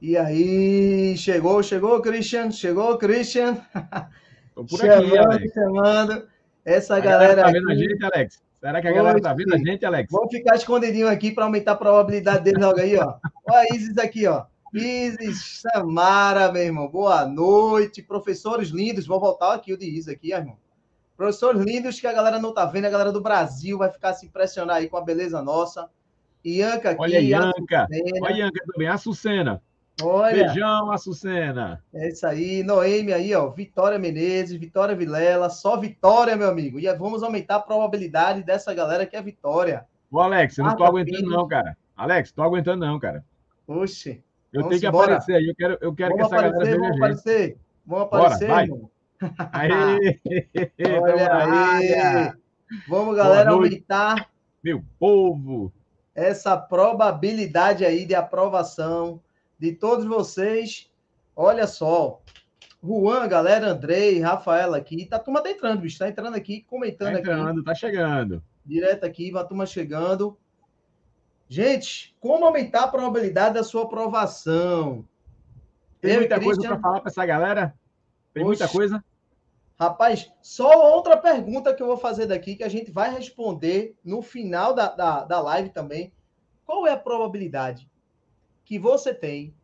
E aí, chegou, chegou, Christian? Chegou, Christian? Tô por aqui, chamando, Alex. chamando. Essa A galera, galera tá aqui. vendo a gente, Alex? Será que a galera tá vendo a gente, Alex? Vamos ficar escondidinho aqui para aumentar a probabilidade deles logo aí, ó. Olha a Isis aqui, ó. Isis, Samara, meu irmão. Boa noite. Professores lindos. Vou voltar aqui o de Isis aqui, ó, irmão. Professores lindos que a galera não tá vendo, a galera do Brasil vai ficar se impressionar aí com a beleza nossa. Ianca aqui. Olha a Ianca. Olha a Ianca também, a Sucena. Olha, Beijão, a Sucena. é isso aí. Noemi aí, ó. Vitória Menezes, Vitória Vilela. Só Vitória, meu amigo. E vamos aumentar a probabilidade dessa galera que é Vitória. Ô, Alex, eu não tô aguentando, Pires. não, cara. Alex, tô aguentando, não, cara. Oxe. Eu tenho que embora. aparecer aí. Eu quero, eu quero que essa galera aparecer, veja vamos gente. aparecer. Vamos Bora, aparecer, vai. irmão. Aê! Olha aí. Vamos, galera, aumentar Meu povo. essa probabilidade aí de aprovação de todos vocês. Olha só. Juan, galera, Andrei, Rafaela aqui. Tá, a turma tá entrando, bicho. Tá entrando aqui, Tá comentando aqui. entrando, tá chegando. Direto aqui, a turma chegando. Gente, como aumentar a probabilidade da sua aprovação? Tem Eu muita coisa Christian- para falar para essa galera? Tem muita Oxe. coisa? Rapaz, só outra pergunta que eu vou fazer daqui, que a gente vai responder no final da, da, da live também. Qual é a probabilidade que você tem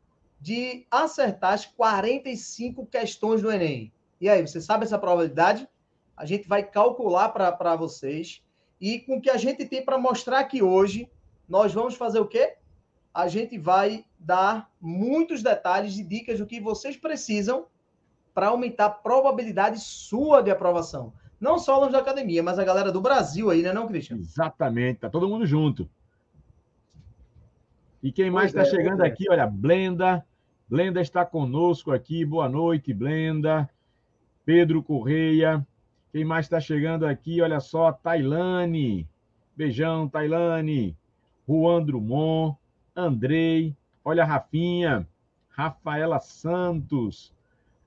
de acertar as 45 questões do Enem? E aí, você sabe essa probabilidade? A gente vai calcular para vocês. E com o que a gente tem para mostrar aqui hoje, nós vamos fazer o quê? A gente vai dar muitos detalhes e dicas do que vocês precisam para aumentar a probabilidade sua de aprovação. Não só alunos da academia, mas a galera do Brasil aí, né, não, Christian? Exatamente, tá todo mundo junto. E quem mais está é, chegando é. aqui, olha, Blenda. Blenda está conosco aqui. Boa noite, Blenda. Pedro Correia. Quem mais está chegando aqui? Olha só, Tailane. Beijão, Tailane. Juan Drummond. Andrei. Olha, Rafinha. Rafaela Santos.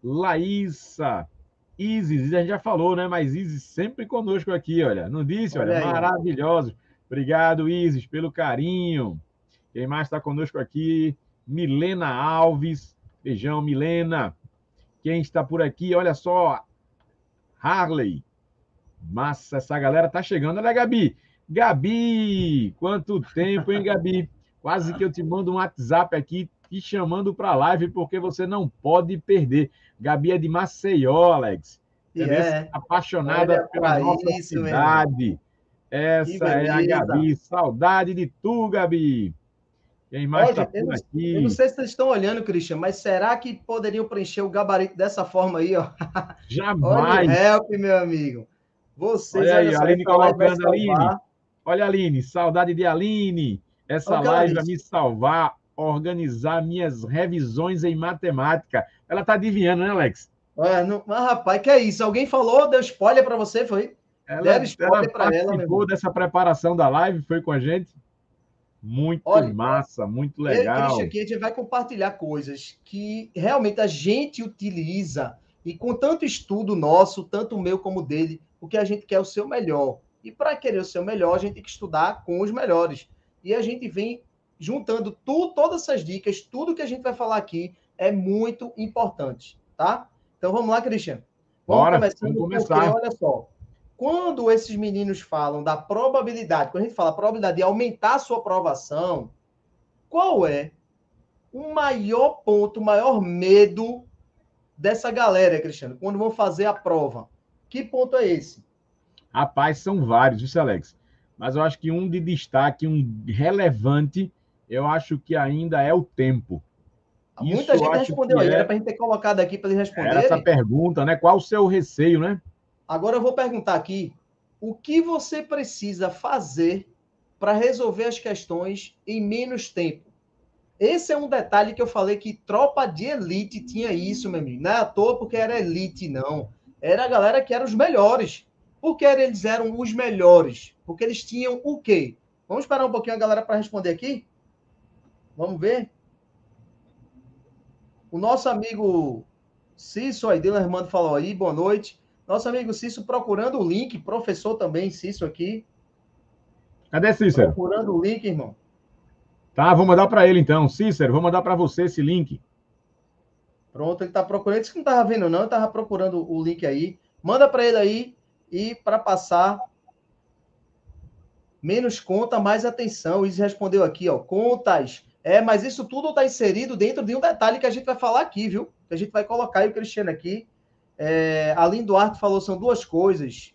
Laísa. Isis, a gente já falou, né? Mas Isis sempre conosco aqui, olha. Não disse? Olha, Olha aí. maravilhosos. Obrigado, Isis, pelo carinho. Quem mais está conosco aqui? Milena Alves. Beijão, Milena. Quem está por aqui? Olha só. Harley. Massa, essa galera tá chegando. Olha, Gabi. Gabi! Quanto tempo, hein, Gabi? Quase que eu te mando um WhatsApp aqui te chamando para a live, porque você não pode perder. Gabi é de Maceió, Alex. Entendeu? é. Apaixonada pela nossa isso, cidade. Essa é a. Gabi. Saudade de tu, Gabi. Quem mais Olha, está eu não- aqui? Eu não sei se vocês estão olhando, Christian, mas será que poderiam preencher o gabarito dessa forma aí, ó? Olha Jamais. o help, meu amigo. Vocês, Olha aí, só, Aline vai colocando, Aline. Olha, Aline, saudade de Aline. Essa Olha ela live vai me salvar, organizar minhas revisões em matemática. Ela está adivinhando, né, Alex? Olha, não- Mas, rapaz, que é isso? Alguém falou, deu spoiler para você, foi? Ela, Deram spoiler pra ela, meu participou irmão. dessa preparação da live, foi com a gente. Muito Olha, massa, muito Eu legal. Christian aqui, a gente vai compartilhar coisas que realmente a gente utiliza e com tanto estudo nosso, tanto o meu como o dele, porque a gente quer o seu melhor. E para querer o seu melhor, a gente tem que estudar com os melhores. E a gente vem juntando tu, todas essas dicas, tudo que a gente vai falar aqui é muito importante, tá? Então vamos lá, Christian. Vamos Bora, começando, vamos começar. porque olha só. Quando esses meninos falam da probabilidade, quando a gente fala probabilidade de aumentar a sua aprovação, qual é o maior ponto, o maior medo dessa galera, Cristiano, quando vão fazer a prova? Que ponto é esse? Rapaz, são vários, isso, Alex. Mas eu acho que um de destaque, um relevante, eu acho que ainda é o tempo. Isso Muita gente eu acho respondeu aí, é- era para a gente ter colocado aqui para eles Era essa responderem. pergunta, né? Qual o seu receio, né? Agora eu vou perguntar aqui, o que você precisa fazer para resolver as questões em menos tempo? Esse é um detalhe que eu falei que tropa de elite tinha isso, meu amigo. Não é à toa porque era elite, não. Era a galera que eram os melhores. Por que eles eram os melhores? Porque eles tinham o quê? Vamos esperar um pouquinho a galera para responder aqui? Vamos ver? O nosso amigo Cício aí, Dylan Armando falou aí, boa noite. Nosso amigo Cício procurando o link, professor também, Cício aqui. Cadê Cícero? Procurando o link, irmão. Tá, vou mandar para ele então. Cícero, vou mandar para você esse link. Pronto, ele está procurando. Ele disse que não estava vendo, não. Estava procurando o link aí. Manda para ele aí e para passar. Menos conta, mais atenção. O Izzy respondeu aqui, ó. Contas. É, mas isso tudo está inserido dentro de um detalhe que a gente vai falar aqui, viu? Que a gente vai colocar aí o Cristiano aqui. É, Aline Duarte falou, são duas coisas.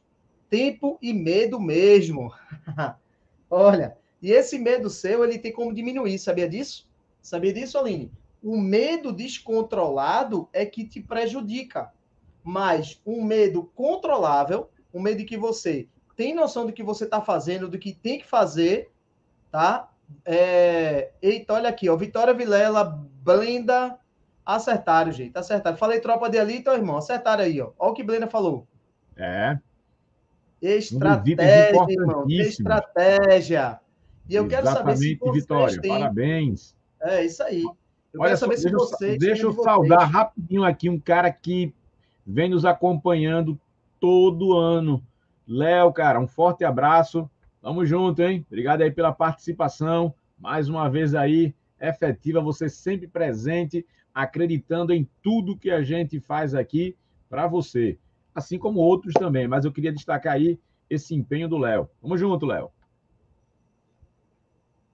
Tempo e medo mesmo. Olha, e esse medo seu, ele tem como diminuir, sabia disso? Sabia disso, Aline? O medo descontrolado é que te prejudica. Mas um medo controlável, um medo que você tem noção do que você está fazendo, do que tem que fazer, tá? É... Eita, olha aqui, ó. Vitória Vilela, Blenda, acertaram, gente. Acertaram. Falei tropa de ali, então, irmão. Acertaram aí, ó. Olha o que Blenda falou. É. Estratégia, irmão. Estratégia. E eu quero saber se vocês Vitória, têm... parabéns. É, isso aí. Eu Olha quero saber só, se deixa, vocês. Deixa eu saudar rapidinho aqui um cara que vem nos acompanhando todo ano. Léo, cara, um forte abraço. Tamo junto, hein? Obrigado aí pela participação. Mais uma vez aí, efetiva, você sempre presente, acreditando em tudo que a gente faz aqui para você. Assim como outros também, mas eu queria destacar aí esse empenho do Léo. Tamo junto, Léo.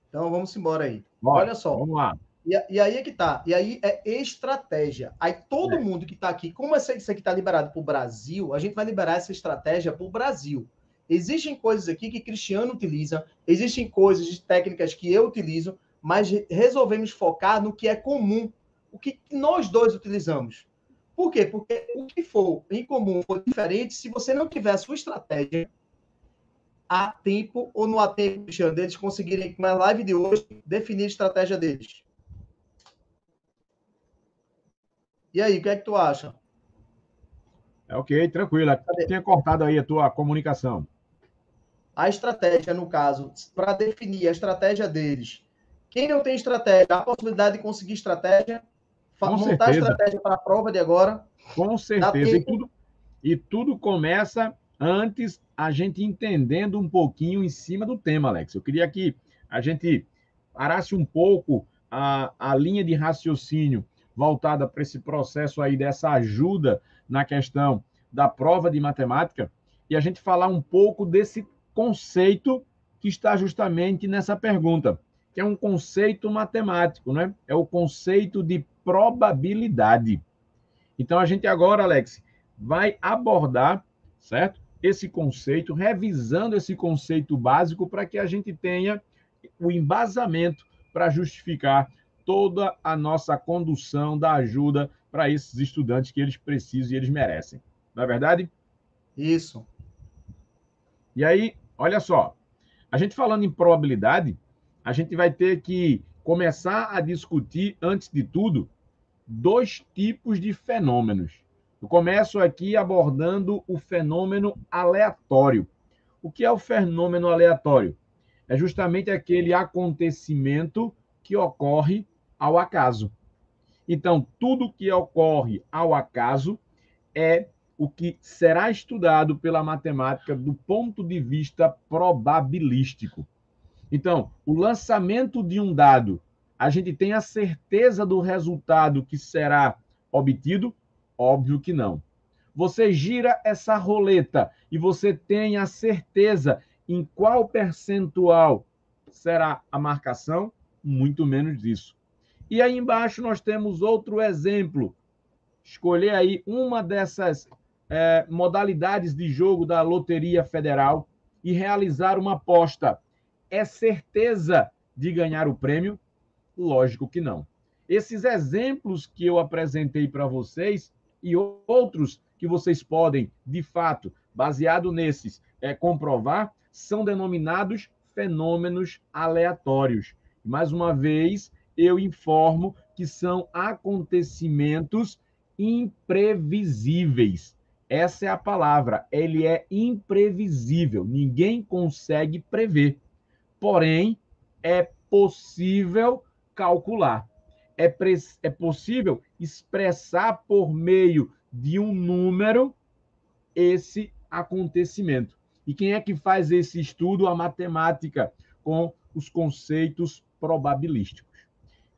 Então vamos embora aí. Bora, Olha só. Vamos lá. E, e, aí é que tá. E aí é estratégia. Aí todo é. mundo que está aqui, como isso aqui está liberado para o Brasil, a gente vai liberar essa estratégia para o Brasil. Existem coisas aqui que Cristiano utiliza, existem coisas, técnicas que eu utilizo, mas resolvemos focar no que é comum, o que nós dois utilizamos. Por quê? Porque o que for em comum for diferente, se você não tiver a sua estratégia, há tempo ou não há tempo, Cristiano, deles conseguirem, na live de hoje, definir a estratégia deles. E aí, o que é que tu acha? É ok, tranquilo. Tinha cortado aí a tua comunicação. A estratégia, no caso, para definir a estratégia deles. Quem não tem estratégia, a possibilidade de conseguir estratégia, Com montar certeza. estratégia para a prova de agora. Com certeza. E tudo, e tudo começa antes a gente entendendo um pouquinho em cima do tema, Alex. Eu queria que a gente parasse um pouco a, a linha de raciocínio voltada para esse processo aí dessa ajuda na questão da prova de matemática e a gente falar um pouco desse conceito que está justamente nessa pergunta, que é um conceito matemático, né? É o conceito de probabilidade. Então a gente agora, Alex, vai abordar, certo? esse conceito, revisando esse conceito básico para que a gente tenha o embasamento para justificar toda a nossa condução da ajuda para esses estudantes que eles precisam e eles merecem. Não é verdade? Isso. E aí, olha só, a gente falando em probabilidade, a gente vai ter que começar a discutir, antes de tudo, dois tipos de fenômenos. Eu começo aqui abordando o fenômeno aleatório. O que é o fenômeno aleatório? É justamente aquele acontecimento que ocorre ao acaso. Então, tudo que ocorre ao acaso é o que será estudado pela matemática do ponto de vista probabilístico. Então, o lançamento de um dado, a gente tem a certeza do resultado que será obtido Óbvio que não. Você gira essa roleta e você tem a certeza em qual percentual será a marcação? Muito menos disso. E aí embaixo nós temos outro exemplo. Escolher aí uma dessas é, modalidades de jogo da Loteria Federal e realizar uma aposta. É certeza de ganhar o prêmio? Lógico que não. Esses exemplos que eu apresentei para vocês e outros que vocês podem, de fato, baseado nesses, é, comprovar, são denominados fenômenos aleatórios. Mais uma vez, eu informo que são acontecimentos imprevisíveis. Essa é a palavra. Ele é imprevisível. Ninguém consegue prever. Porém, é possível calcular é, é possível expressar por meio de um número esse acontecimento. E quem é que faz esse estudo? A matemática, com os conceitos probabilísticos.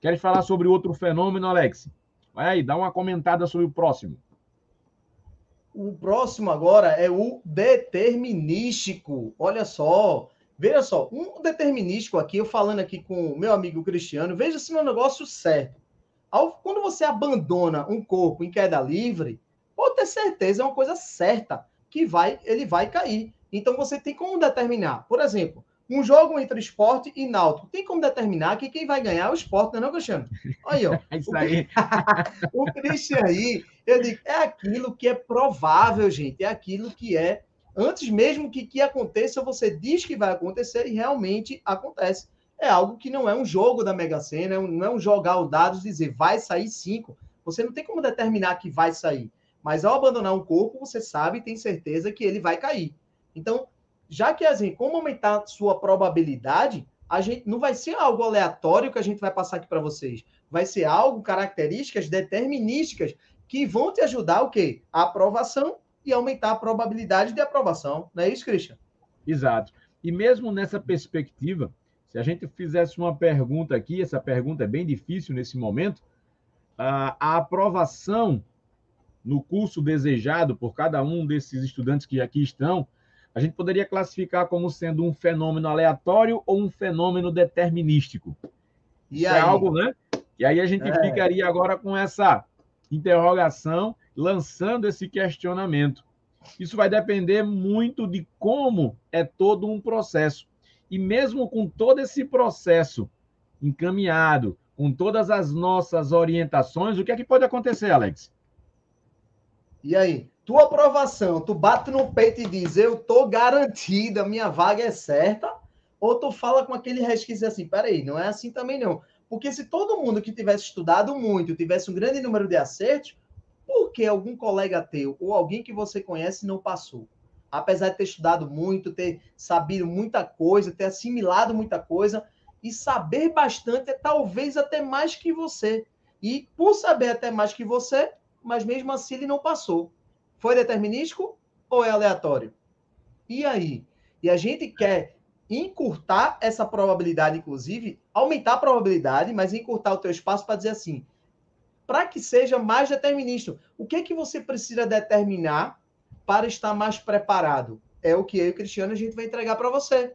Queres falar sobre outro fenômeno, Alex? Vai aí, dá uma comentada sobre o próximo. O próximo agora é o determinístico. Olha só, veja só, um determinístico aqui, eu falando aqui com o meu amigo Cristiano, veja se no negócio certo. Quando você abandona um corpo em queda livre, pode ter certeza, é uma coisa certa que vai, ele vai cair. Então você tem como determinar. Por exemplo, um jogo entre esporte e náutico. Tem como determinar que quem vai ganhar é o esporte, não é, não, Cristiano? Aí, ó. É isso aí. o Cristiano aí, eu digo, é aquilo que é provável, gente. É aquilo que é. Antes mesmo que, que aconteça, você diz que vai acontecer e realmente acontece. É algo que não é um jogo da Mega Sena, é não é um jogar o dados e dizer vai sair cinco. Você não tem como determinar que vai sair. Mas ao abandonar um corpo, você sabe e tem certeza que ele vai cair. Então, já que assim, como aumentar sua probabilidade, a gente não vai ser algo aleatório que a gente vai passar aqui para vocês. Vai ser algo, características determinísticas que vão te ajudar o quê? A aprovação e aumentar a probabilidade de aprovação. Não é isso, Christian? Exato. E mesmo nessa perspectiva, se a gente fizesse uma pergunta aqui, essa pergunta é bem difícil nesse momento, a aprovação no curso desejado por cada um desses estudantes que aqui estão, a gente poderia classificar como sendo um fenômeno aleatório ou um fenômeno determinístico. E Isso é aí? é algo, né? E aí a gente é. ficaria agora com essa interrogação, lançando esse questionamento. Isso vai depender muito de como é todo um processo. E mesmo com todo esse processo encaminhado, com todas as nossas orientações, o que é que pode acontecer, Alex? E aí? tua aprovação, tu bate no peito e diz, eu tô garantida, minha vaga é certa, ou tu fala com aquele resquício assim, peraí, não é assim também não. Porque se todo mundo que tivesse estudado muito, tivesse um grande número de acertos, por que algum colega teu ou alguém que você conhece não passou? Apesar de ter estudado muito, ter sabido muita coisa, ter assimilado muita coisa e saber bastante, talvez até mais que você. E por saber até mais que você, mas mesmo assim ele não passou. Foi determinístico ou é aleatório? E aí? E a gente quer encurtar essa probabilidade, inclusive, aumentar a probabilidade, mas encurtar o teu espaço para dizer assim, para que seja mais determinístico. O que é que você precisa determinar para estar mais preparado? É o que eu e o Cristiano a gente vai entregar para você.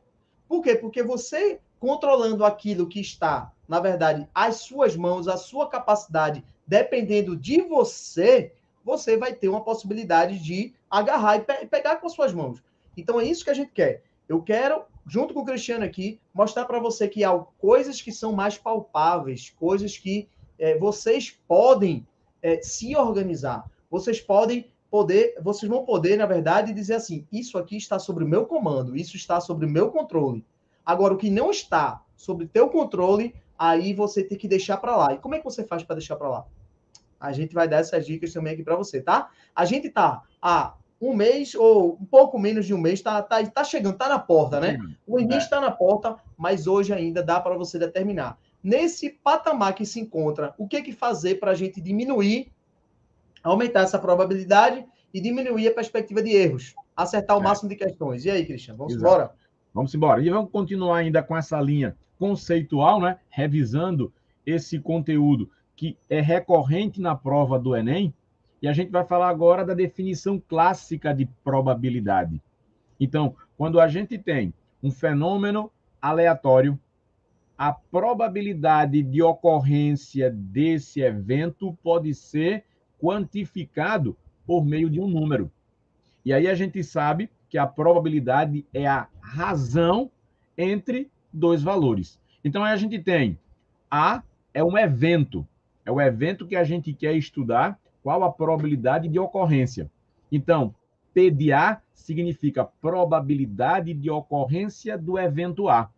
Por quê? Porque você controlando aquilo que está, na verdade, às suas mãos, a sua capacidade, dependendo de você, você vai ter uma possibilidade de agarrar e, pe pegar com as suas mãos. Então é isso que a gente quer. Eu quero, junto com o Cristiano aqui, mostrar para você que há coisas que são mais palpáveis, coisas que é, vocês podem é, se organizar. Vocês podem poder, vocês vão poder, na verdade, dizer assim: isso aqui está sobre o meu comando, isso está sobre o meu controle. Agora, o que não está sobre teu controle, aí você tem que deixar para lá. E como é que você faz para deixar para lá? A gente vai dar essas dicas também aqui para você, tá? A gente tá há um mês ou um pouco menos de um mês, tá, tá, tá chegando, tá na porta, né? O início está é. na porta, mas hoje ainda dá para você determinar. Nesse patamar que se encontra, o que, que fazer para a gente diminuir, aumentar essa probabilidade e diminuir a perspectiva de erros, acertar o é. máximo de questões. E aí, Cristian, vamos Exato. embora? Vamos embora. E vamos continuar ainda com essa linha conceitual, né? Revisando esse conteúdo que é recorrente na prova do Enem, e a gente vai falar agora da definição clássica de probabilidade. Então, quando a gente tem um fenômeno aleatório, a probabilidade de ocorrência desse evento pode ser quantificado por meio de um número. E aí a gente sabe que a probabilidade é a razão entre dois valores. Então a gente tem A é um evento, é o evento que a gente quer estudar, qual a probabilidade de ocorrência. Então, P de A significa probabilidade de ocorrência do evento A.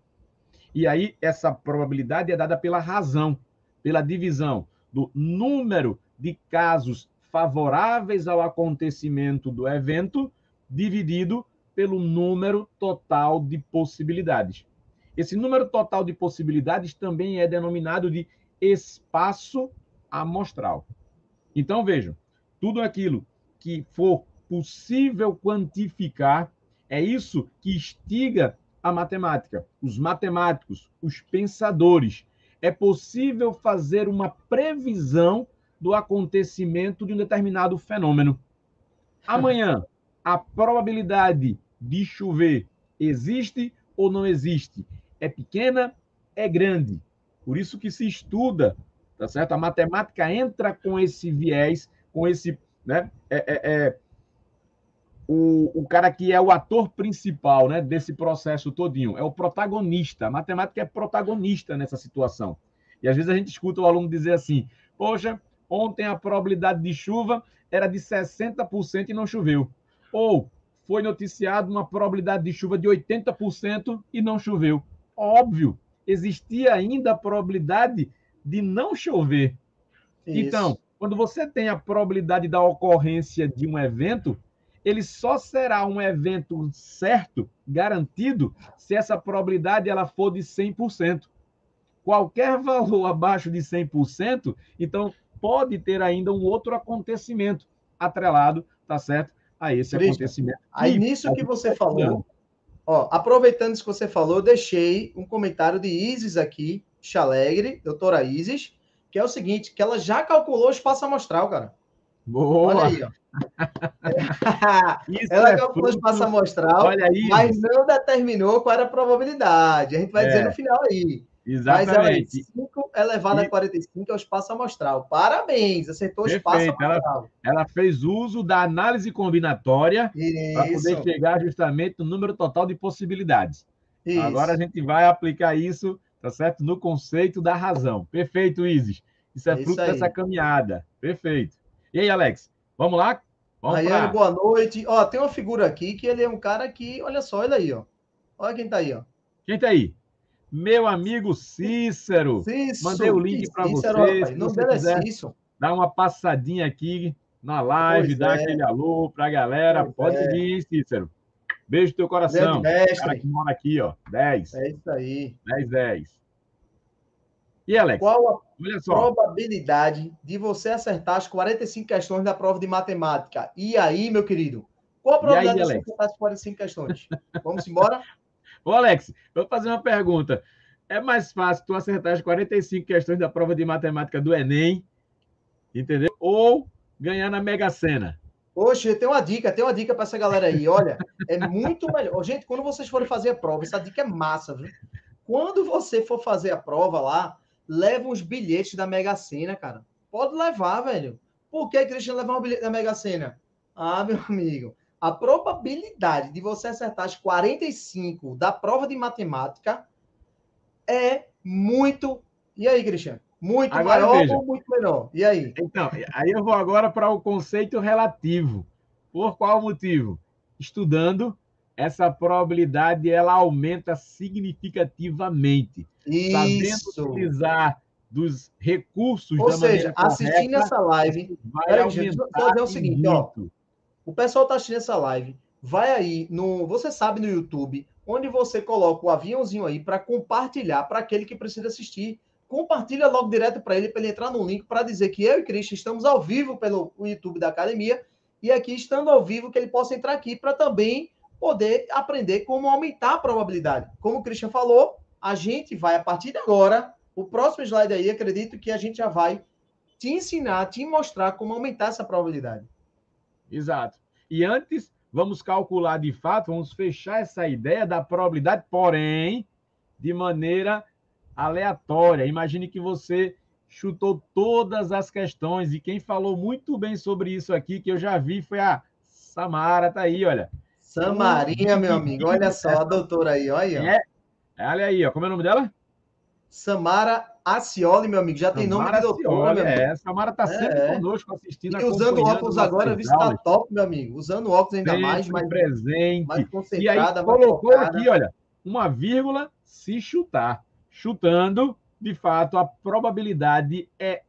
E aí, essa probabilidade é dada pela razão, pela divisão do número de casos favoráveis ao acontecimento do evento, dividido pelo número total de possibilidades. Esse número total de possibilidades também é denominado de espaço amostral. Então, vejam, tudo aquilo que for possível quantificar, é isso que instiga a matemática, os matemáticos, os pensadores. É possível fazer uma previsão do acontecimento de um determinado fenômeno. Amanhã, a probabilidade de chover existe ou não existe? É pequena? É grande? Por isso que se estuda, tá certo? A matemática entra com esse viés, com esse, né? É, é, é o, o cara que é o ator principal, né? Desse processo todinho, é o protagonista. A matemática é protagonista nessa situação. E às vezes a gente escuta o aluno dizer assim: Poxa, ontem a probabilidade de chuva era de 60% e não choveu. Ou foi noticiado uma probabilidade de chuva de 80% e não choveu. Óbvio, existia ainda a probabilidade de não chover. Isso. Então, quando você tem a probabilidade da ocorrência de um evento, ele só será um evento certo, garantido, se essa probabilidade ela for de 100%. Qualquer valor abaixo de 100%, então pode ter ainda um outro acontecimento atrelado, tá certo? A esse Cristo, acontecimento. Aí nisso que você falou, Ó, aproveitando isso que você falou, eu deixei um comentário de Isis aqui, Chalegre, doutora Isis, que é o seguinte, que ela já calculou o espaço amostral, cara. Boa! Olha aí, ó. ela é calculou o espaço amostral, mas não determinou qual era a probabilidade. A gente vai é. dizer no final aí. Exatamente. Mas ela 5 elevado e... a 45 é o espaço amostral. Parabéns, acertou o espaço amostral. Ela, ela fez uso da análise combinatória para poder chegar justamente no número total de possibilidades. Isso. Agora a gente vai aplicar isso, tá certo? No conceito da razão. Perfeito, Isis. Isso é, é fruto isso dessa caminhada. Perfeito. E aí, Alex? Vamos lá? Vamos pra... boa noite. Ó, tem uma figura aqui que ele é um cara que, olha só, ele aí, ó. Olha quem tá aí, ó. Quem tá aí? Meu amigo Cícero. Cícero Mandei o link para você. Rapaz, não quiser Dar uma passadinha aqui na live, pois dar é. aquele alô para a galera. Pois Pode é. vir, Cícero. Beijo no teu coração. O cara que mora aqui, ó. 10. É isso aí. 10, 10. E, Alex? Qual a probabilidade de você acertar as 45 questões da prova de matemática? E aí, meu querido? Qual a probabilidade aí, de você acertar as 45 questões? Vamos embora? Ô, Alex, vou fazer uma pergunta. É mais fácil tu acertar as 45 questões da prova de matemática do Enem, entendeu? Ou ganhar na Mega Sena? Oxe, tem uma dica, tem uma dica para essa galera aí. Olha, é muito melhor. Gente, quando vocês forem fazer a prova, essa dica é massa, viu? Quando você for fazer a prova lá, leva uns bilhetes da Mega Sena, cara. Pode levar, velho. Por que, Cristian, levar um bilhete da Mega Sena? Ah, meu amigo, a probabilidade de você acertar as 45 da prova de matemática é muito. E aí, Cristiano? Muito agora, maior veja. ou muito menor? E aí? Então, aí eu vou agora para o conceito relativo. Por qual motivo? Estudando, essa probabilidade ela aumenta significativamente. Isso. Sabendo utilizar dos recursos Ou da seja, assistindo correta, essa live, vai aumentar gente, fazer o seguinte, ó. O pessoal está assistindo essa live. Vai aí no. Você sabe no YouTube, onde você coloca o aviãozinho aí para compartilhar para aquele que precisa assistir. Compartilha logo direto para ele, para ele entrar no link, para dizer que eu e Cristian estamos ao vivo pelo YouTube da academia. E aqui, estando ao vivo, que ele possa entrar aqui para também poder aprender como aumentar a probabilidade. Como o Christian falou, a gente vai, a partir de agora, o próximo slide aí, acredito que a gente já vai te ensinar, te mostrar como aumentar essa probabilidade. Exato. E antes, vamos calcular de fato, vamos fechar essa ideia da probabilidade, porém, de maneira aleatória. Imagine que você chutou todas as questões e quem falou muito bem sobre isso aqui, que eu já vi, foi a Samara, tá aí, olha. Samarinha, meu amigo, olha só a doutora aí, olha aí. É, olha aí, ó. como é o nome dela? Samara Acioli, meu amigo, já tem nome de doutora, meu amigo. É, Samara está sempre é. conosco assistindo. E usando óculos agora, visto está top, meu amigo. Usando óculos ainda sempre mais, mais presente. Mais concentrada, e aí, colocou focada. aqui, olha, uma vírgula se chutar. Chutando, de fato, a probabilidade é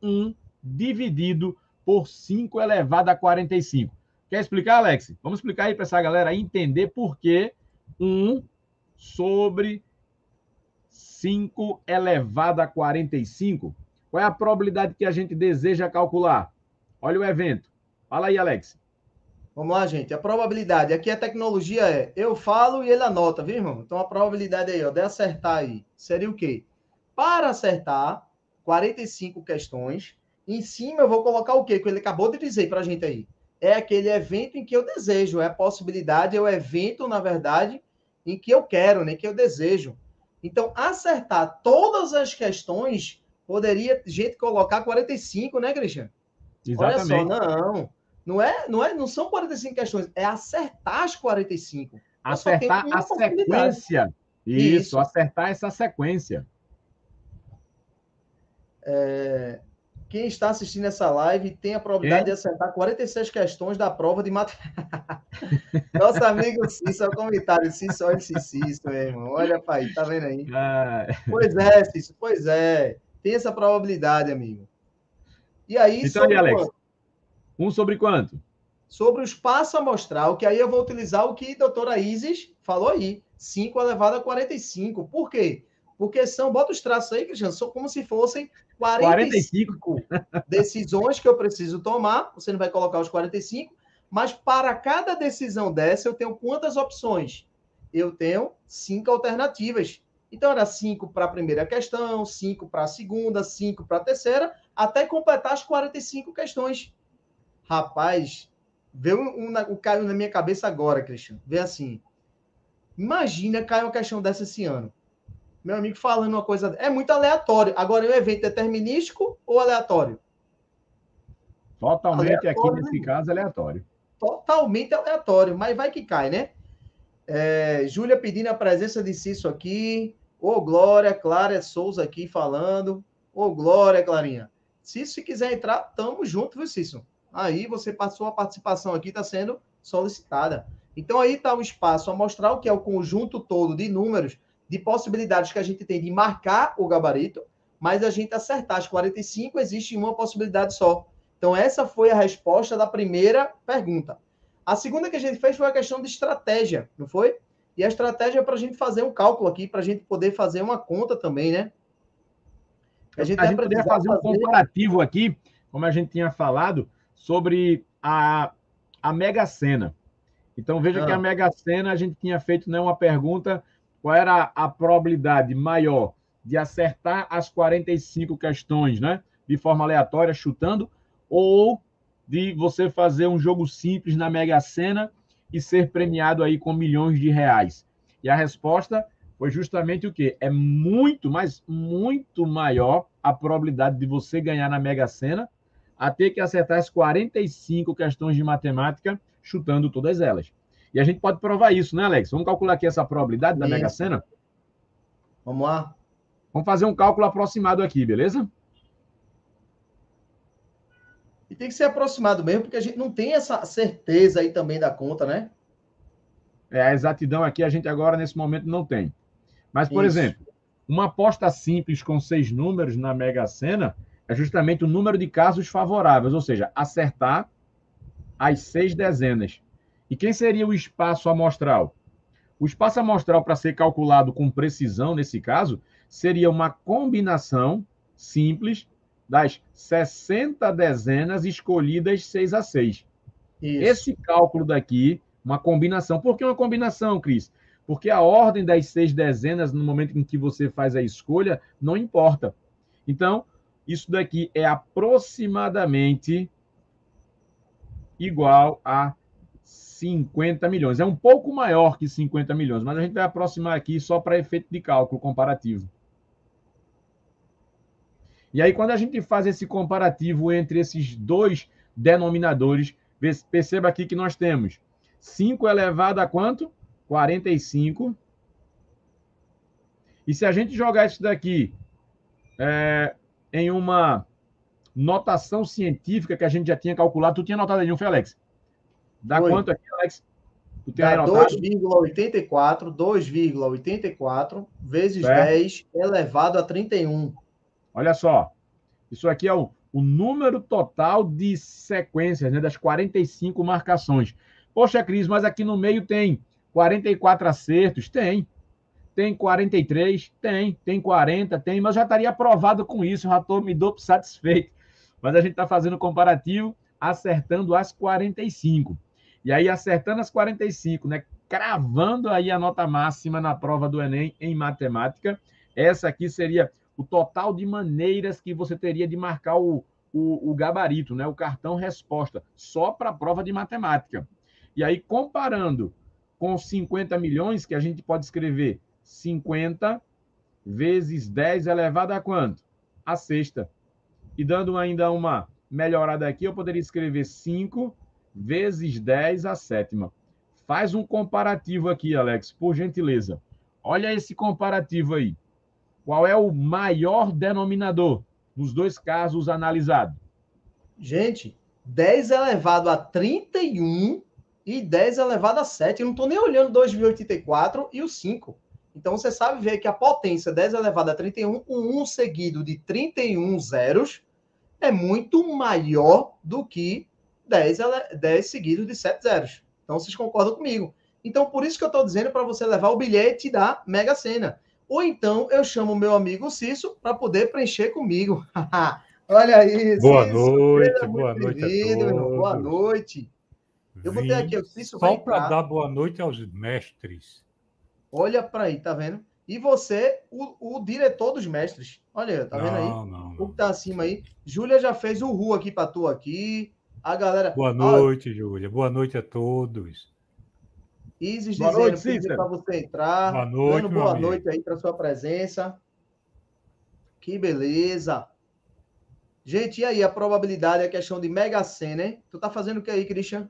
1 dividido por 5 elevado a 45. Quer explicar, Alex? Vamos explicar aí para essa galera entender por que 1 sobre 5 elevado a 45. Qual é a probabilidade que a gente deseja calcular? Olha o evento. Fala aí, Alex. Vamos lá, gente. A probabilidade. Aqui a tecnologia é eu falo e ele anota, viu, irmão? Então a probabilidade aí, ó, de acertar aí, seria o quê? Para acertar 45 questões, em cima eu vou colocar o quê? Que ele acabou de dizer para a gente aí. É aquele evento em que eu desejo, é a possibilidade, é o evento, na verdade, em que eu quero, né? Que eu desejo. Então, acertar todas as questões, poderia gente colocar 45, né, Cristian? Exatamente. Olha só, não. Não é, não é, não são 45 questões, é acertar as 45. Acertar a sequência. Isso, Isso, acertar essa sequência. É, quem está assistindo essa live tem a probabilidade é? de acertar 46 questões da prova de matemática. Nosso amigo Cícero, é o comentário. Cícero, olha esse Cícero, meu irmão. Olha aí, tá vendo aí? Ah. Pois é, Cícero, pois é. Tem essa probabilidade, amigo. E aí, então, sobre Alex, um sobre quanto? Sobre o espaço amostral, que aí eu vou utilizar o que a doutora Isis falou aí. 5 elevado a 45. Por quê? Porque são, bota os traços aí, Cristiano, são como se fossem 45, 45. decisões que eu preciso tomar. Você não vai colocar os 45, mas para cada decisão dessa, eu tenho quantas opções? Eu tenho cinco alternativas. Então, era cinco para a primeira questão, cinco para a segunda, cinco para a terceira, até completar as 45 questões. Rapaz, veio um, um, caiu na minha cabeça agora, Cristiano. Vê assim. Imagina cair uma questão dessa esse ano meu amigo falando uma coisa. É muito aleatório. Agora, é um evento determinístico ou aleatório? Totalmente aleatório, aqui nesse né? caso, aleatório. Totalmente aleatório, mas vai que cai, né? É, Júlia pedindo a presença de Cício aqui. Ô, Glória, Clara Souza aqui falando. Ô, Glória, Clarinha. Cício, se quiser entrar, tamo junto, viu, Cício? Aí você passou a participação aqui, está sendo solicitada. Então aí está o espaço a mostrar o que é o conjunto todo de números de possibilidades que a gente tem de marcar o gabarito, mas a gente acertar as 45, existe uma possibilidade só. Então, essa foi a resposta da primeira pergunta. A segunda que a gente fez foi a questão de estratégia, não foi? E a estratégia é para a gente fazer um cálculo aqui, para a gente poder fazer uma conta também, né? A gente, a gente poderia fazer um comparativo aqui, como a gente tinha falado, sobre a, a Mega Sena. Então, veja ah. que a Mega Sena, a gente tinha feito né, uma pergunta qual era a probabilidade maior de acertar as 45 questões, né? De forma aleatória, chutando, ou de você fazer um jogo simples na Mega Sena e ser premiado aí com milhões de reais? E a resposta foi justamente o quê? É muito, mas muito maior a probabilidade de você ganhar na Mega Sena a ter que acertar as 45 questões de matemática chutando todas elas. E a gente pode provar isso, né, Alex? Vamos calcular aqui essa probabilidade da Mega Sena? Vamos lá. Vamos fazer um cálculo aproximado aqui, beleza? E tem que ser aproximado mesmo, porque a gente não tem essa certeza aí também da conta, né? É, a exatidão aqui a gente agora, nesse momento, não tem. Mas, por Isso. exemplo, uma aposta simples com seis números na Mega Sena é justamente o número de casos favoráveis, ou seja, acertar as seis dezenas. E quem seria o espaço amostral? O espaço amostral, para ser calculado com precisão, nesse caso, seria uma combinação simples das 60 dezenas escolhidas 6 a 6. Isso. Esse cálculo daqui, uma combinação. Por que uma combinação, Cris? Porque a ordem das seis dezenas, no momento em que você faz a escolha, não importa. Então, isso daqui é aproximadamente igual a 50 milhões. É um pouco maior que 50 milhões, mas a gente vai aproximar aqui só para efeito de cálculo comparativo. E aí, quando a gente faz esse comparativo entre esses dois denominadores, perceba aqui que nós temos 5 elevado a quanto? 45. E se a gente jogar isso daqui é, em uma notação científica que a gente já tinha calculado, tu tinha notado aí, não foi, Alex? Dá Foi. quanto aqui, Alex? Dá 2,84, 2,84 vezes é. 10 elevado a 31. Olha só. Isso aqui é o, o número total de sequências, né, das 45 marcações. Poxa, Cris, mas aqui no meio tem 44 acertos? Tem. Tem 43? Tem. Tem 40? Tem. Mas já estaria aprovado com isso, já estou me dou satisfeito. Mas a gente está fazendo comparativo, acertando as 45. E aí, acertando as 45, né? Cravando aí a nota máxima na prova do Enem em matemática, essa aqui seria o total de maneiras que você teria de marcar o, o, o gabarito, né? O cartão resposta, só para a prova de matemática. E aí, comparando com 50 milhões, que a gente pode escrever 50 vezes 10 elevado a quanto? A sexta. E dando ainda uma melhorada aqui, eu poderia escrever 5 vezes 10 a sétima. Faz um comparativo aqui, Alex, por gentileza. Olha esse comparativo aí. Qual é o maior denominador nos dois casos analisados? Gente, 10 elevado a 31 e 10 elevado a 7. Eu não estou nem olhando 2.084 e o 5. Então, você sabe ver que a potência 10 elevado a 31, com um seguido de 31 zeros, é muito maior do que 10, 10 seguido de 7 zeros. Então, vocês concordam comigo. Então, por isso que eu estou dizendo para você levar o bilhete da Mega Sena. Ou então, eu chamo o meu amigo Cício para poder preencher comigo. Olha aí, Boa Cício, noite, boa noite todos. Boa noite. Eu botei aqui o Cício Só para dar boa noite aos mestres. Olha para aí, tá vendo? E você, o, o, diretor dos mestres. Olha, tá vendo aí? Não, não, o que tá acima aí. Júlia já fez o Ru aqui para tu aqui. A galera. Boa noite, ah, Júlia. Boa noite a todos. Isis boa dizendo para você entrar. Boa noite, Dando boa noite aí para sua presença. Que beleza. Gente, e aí a probabilidade, a questão de Mega Sena, hein? Tu tá fazendo o que aí, Christian?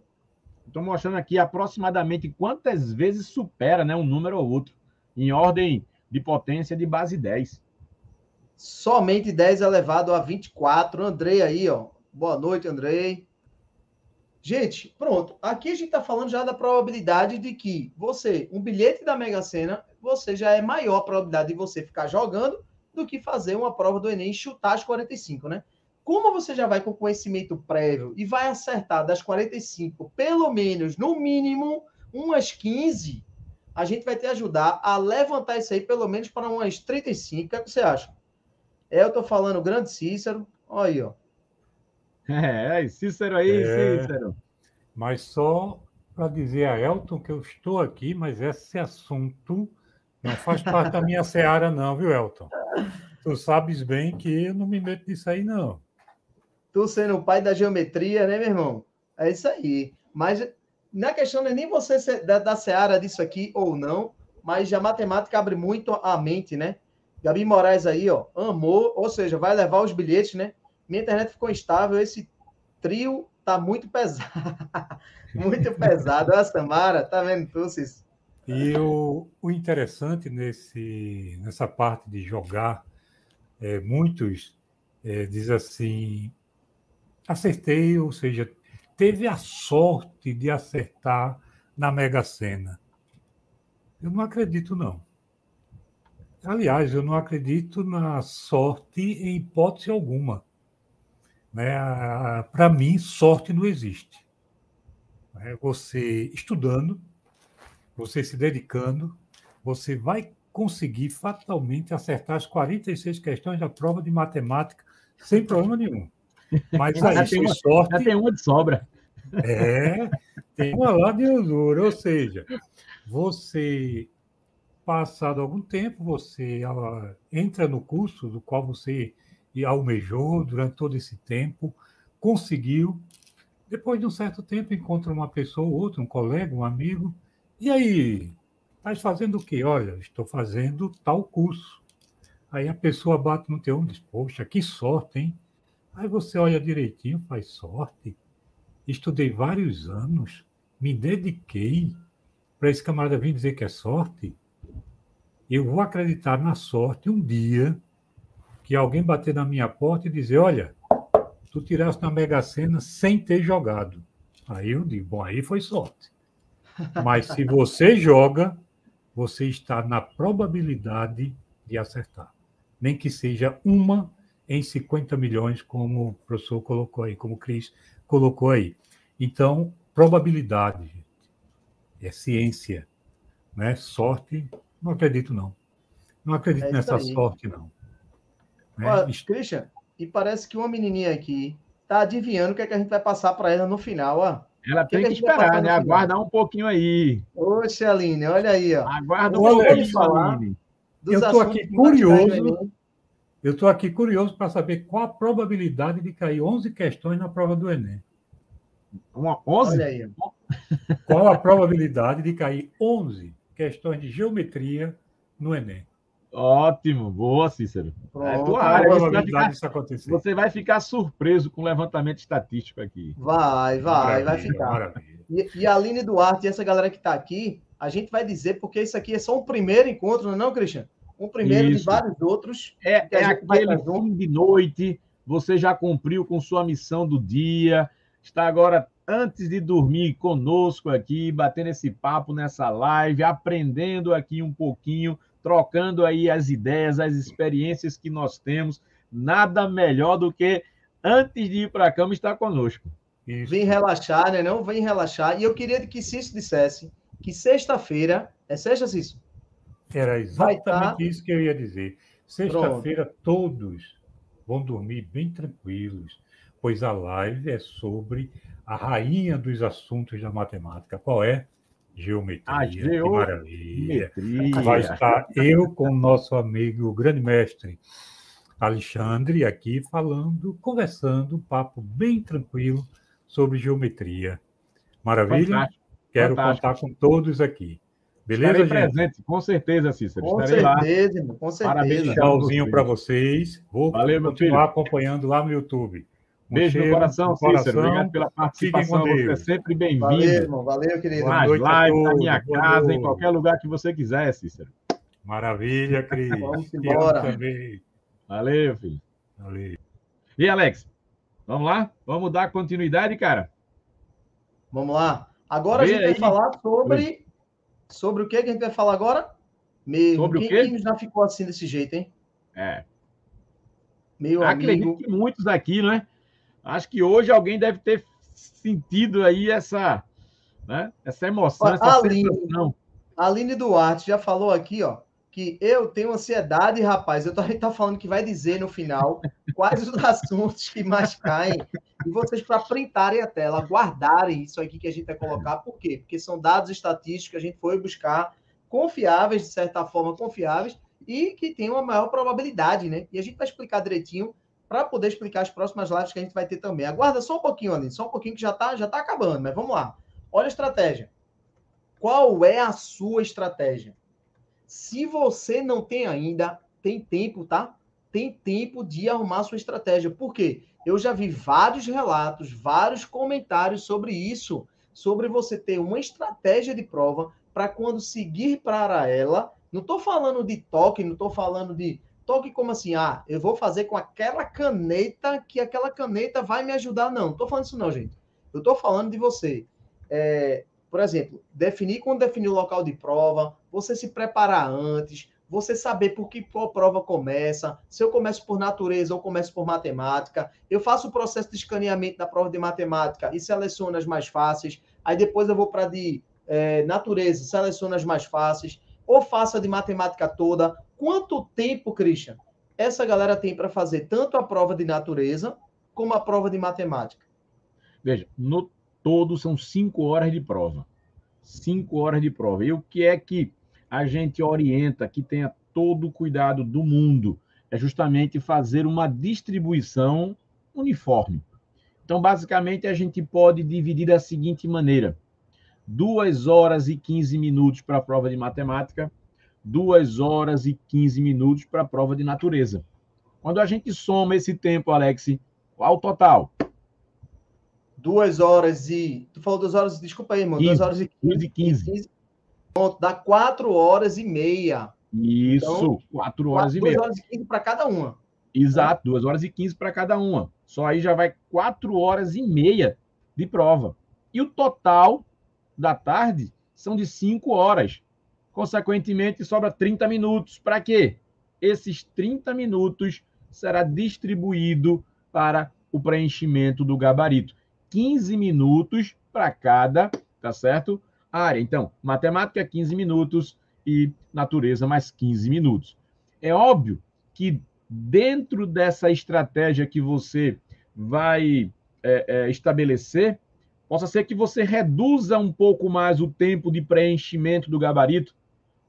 Estou mostrando aqui aproximadamente quantas vezes supera né, um número ou outro, em ordem de potência de base 10. Somente 10 elevado a 24. Andrei aí, ó. Boa noite, Andrei. Gente, pronto. Aqui a gente está falando já da probabilidade de que você, um bilhete da Mega Sena, você já é maior a probabilidade de você ficar jogando do que fazer uma prova do Enem e chutar as 45, né? Como você já vai com conhecimento prévio e vai acertar das 45, pelo menos, no mínimo, umas 15, a gente vai te ajudar a levantar isso aí pelo menos para umas 35. O que, é que você acha? Eu estou falando grande Cícero. Olha aí, ó. É, Cícero aí, é, Cícero. Mas só para dizer a Elton que eu estou aqui, mas esse assunto não faz parte da minha seara, não, viu, Elton? Tu sabes bem que eu não me meto nisso aí, não. Tu sendo o pai da geometria, né, meu irmão? É isso aí. Mas na questão não é nem você ser da, da seara disso aqui ou não, mas a matemática abre muito a mente, né? Gabi Moraes aí, ó, amou, ou seja, vai levar os bilhetes, né? Minha internet ficou instável, esse trio tá muito pesado. muito pesado. Olha, Samara, tá vendo tu, Cis? E o, o interessante nesse, nessa parte de jogar, é, muitos é, diz assim, acertei, ou seja, teve a sorte de acertar na Mega Sena. Eu não acredito, não. Aliás, eu não acredito na sorte em hipótese alguma. Né? Para mim, sorte não existe. É você estudando, você se dedicando, você vai conseguir fatalmente acertar as 46 questões da prova de matemática sem problema nenhum. Mas aí, tem uma, sorte. Já tem uma de sobra. É, tem uma lá de usura. Ou seja, você, passado algum tempo, você uh, entra no curso do qual você almejou durante todo esse tempo, conseguiu. Depois de um certo tempo, encontra uma pessoa ou outra, um colega, um amigo. E aí, estás fazendo o quê? Olha, estou fazendo tal curso. Aí a pessoa bate no teu ombro e diz, poxa, que sorte, hein? Aí você olha direitinho, faz sorte. Estudei vários anos, me dediquei para esse camarada vir dizer que é sorte. Eu vou acreditar na sorte um dia que alguém bater na minha porta e dizer: Olha, tu tiraste na Mega Sena sem ter jogado. Aí eu digo: Bom, aí foi sorte. Mas se você joga, você está na probabilidade de acertar. Nem que seja uma em 50 milhões, como o professor colocou aí, como o Cris colocou aí. Então, probabilidade, gente, é ciência, né? Sorte, não acredito não. Não acredito é nessa aí. sorte não. Né? Olha, Christian, e parece que uma menininha aqui tá adivinhando o que, é que a gente vai passar para ela no final, ó. Ela tem que, que esperar, né? Aguardar um pouquinho aí. Oxe, Aline, olha aí, ó. Aguarda um pouquinho, Aline. Eu estou aqui curioso. Eu estou aqui curioso para saber qual a probabilidade de cair 11 questões na prova do Enem. Uma 11? Olha aí. Qual a probabilidade de cair 11 questões de geometria no Enem? Ótimo, boa, Cícero. Pronto, é tua área. Você vai, ficar, você vai ficar surpreso com o levantamento estatístico aqui. Vai, vai, maravilha, vai ficar. E, e a Aline Duarte e essa galera que está aqui, a gente vai dizer, porque isso aqui é só um primeiro encontro, não é, não, Christian? Um primeiro isso. de vários outros. É, é aquele fim de noite, você já cumpriu com sua missão do dia, está agora antes de dormir conosco aqui, batendo esse papo nessa live, aprendendo aqui um pouquinho trocando aí as ideias, as experiências que nós temos. Nada melhor do que, antes de ir para a cama, estar conosco. Isso. Vem relaxar, né? Não vem relaxar. E eu queria que Cício dissesse que sexta-feira, é sexta, Cício? Era exatamente tá... isso que eu ia dizer. Sexta-feira, todos vão dormir bem tranquilos, pois a live é sobre a rainha dos assuntos da matemática. Qual é? Geometria, ah, que maravilha. Vai estar eu com o nosso amigo, o grande mestre Alexandre, aqui falando, conversando, um papo bem tranquilo sobre geometria. Maravilha? Fantástico. Quero Fantástico. contar com todos aqui. Beleza, Estarei gente? presente, com certeza, Cícero. Com Estarei certeza, lá. com certeza. Parabéns. Tchauzinho para vocês. Vou Valeu, continuar acompanhando lá no YouTube. Beijo no coração, Cícero. Obrigado pela participação. Você é sempre bem-vindo. Valeu, valeu, querido. Mais live na minha casa, em qualquer lugar que você quiser, Cícero. Maravilha, Cris. Vamos embora. Valeu, filho. Valeu. E, Alex, vamos lá? Vamos dar continuidade, cara? Vamos lá. Agora Vê a gente aí. vai falar sobre... Sobre o que, que a gente vai falar agora? Mesmo. Sobre quem, o quê? Quem já ficou assim desse jeito, hein? É. Meu Acredito amigo... que muitos aqui, né? Acho que hoje alguém deve ter sentido aí essa, né, essa emoção, essa a Aline, sensação. A Aline Duarte já falou aqui, ó, que eu tenho ansiedade, rapaz. Eu tô, tá falando que vai dizer no final quais os assuntos que mais caem. E vocês, para printarem a tela, guardarem isso aqui que a gente vai colocar. Por quê? Porque são dados estatísticos que a gente foi buscar, confiáveis, de certa forma, confiáveis, e que tem uma maior probabilidade, né? E a gente vai explicar direitinho para poder explicar as próximas lives que a gente vai ter também. Aguarda só um pouquinho, Aline, só um pouquinho que já está já tá acabando, mas vamos lá. Olha a estratégia. Qual é a sua estratégia? Se você não tem ainda, tem tempo, tá? Tem tempo de arrumar sua estratégia. Por quê? Eu já vi vários relatos, vários comentários sobre isso, sobre você ter uma estratégia de prova para quando seguir para ela. Não estou falando de toque, não estou falando de toque como assim, ah, eu vou fazer com aquela caneta que aquela caneta vai me ajudar. Não, não tô falando isso não, gente. Eu tô falando de você, é, por exemplo, definir quando definir o local de prova, você se preparar antes, você saber por que qual prova começa, se eu começo por natureza ou começo por matemática, eu faço o processo de escaneamento da prova de matemática e seleciono as mais fáceis, aí depois eu vou para de é, natureza, seleciono as mais fáceis, ou faço a de matemática toda, Quanto tempo, Christian, essa galera tem para fazer tanto a prova de natureza como a prova de matemática? Veja, no todo são cinco horas de prova. Cinco horas de prova. E o que é que a gente orienta que tenha todo o cuidado do mundo? É justamente fazer uma distribuição uniforme. Então, basicamente, a gente pode dividir da seguinte maneira: duas horas e 15 minutos para a prova de matemática, 2 horas e 15 minutos para a prova de natureza. Quando a gente soma esse tempo, Alex, qual o total? 2 horas e. Tu falou 2 horas, desculpa aí, irmão. 2 horas e 15. 15. 15. Pronto, dá 4 horas e meia. Isso, 4 então, horas 4, e meia. 2 horas e 15 para cada uma. Exato, 2 horas e 15 para cada uma. Só aí já vai 4 horas e meia de prova. E o total da tarde são de 5 horas. Consequentemente, sobra 30 minutos. Para quê? Esses 30 minutos será distribuído para o preenchimento do gabarito. 15 minutos para cada, tá certo? Área. Então, matemática 15 minutos e natureza mais 15 minutos. É óbvio que dentro dessa estratégia que você vai é, é, estabelecer, Possa ser que você reduza um pouco mais o tempo de preenchimento do gabarito.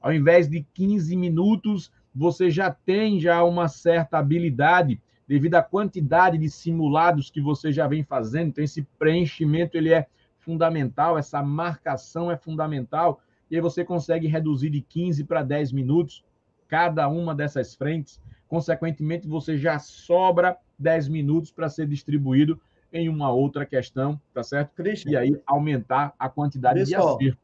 Ao invés de 15 minutos, você já tem já uma certa habilidade devido à quantidade de simulados que você já vem fazendo. Então esse preenchimento ele é fundamental, essa marcação é fundamental, e aí você consegue reduzir de 15 para 10 minutos cada uma dessas frentes. Consequentemente, você já sobra 10 minutos para ser distribuído em uma outra questão, tá certo? Christian, e aí aumentar a quantidade de acertos.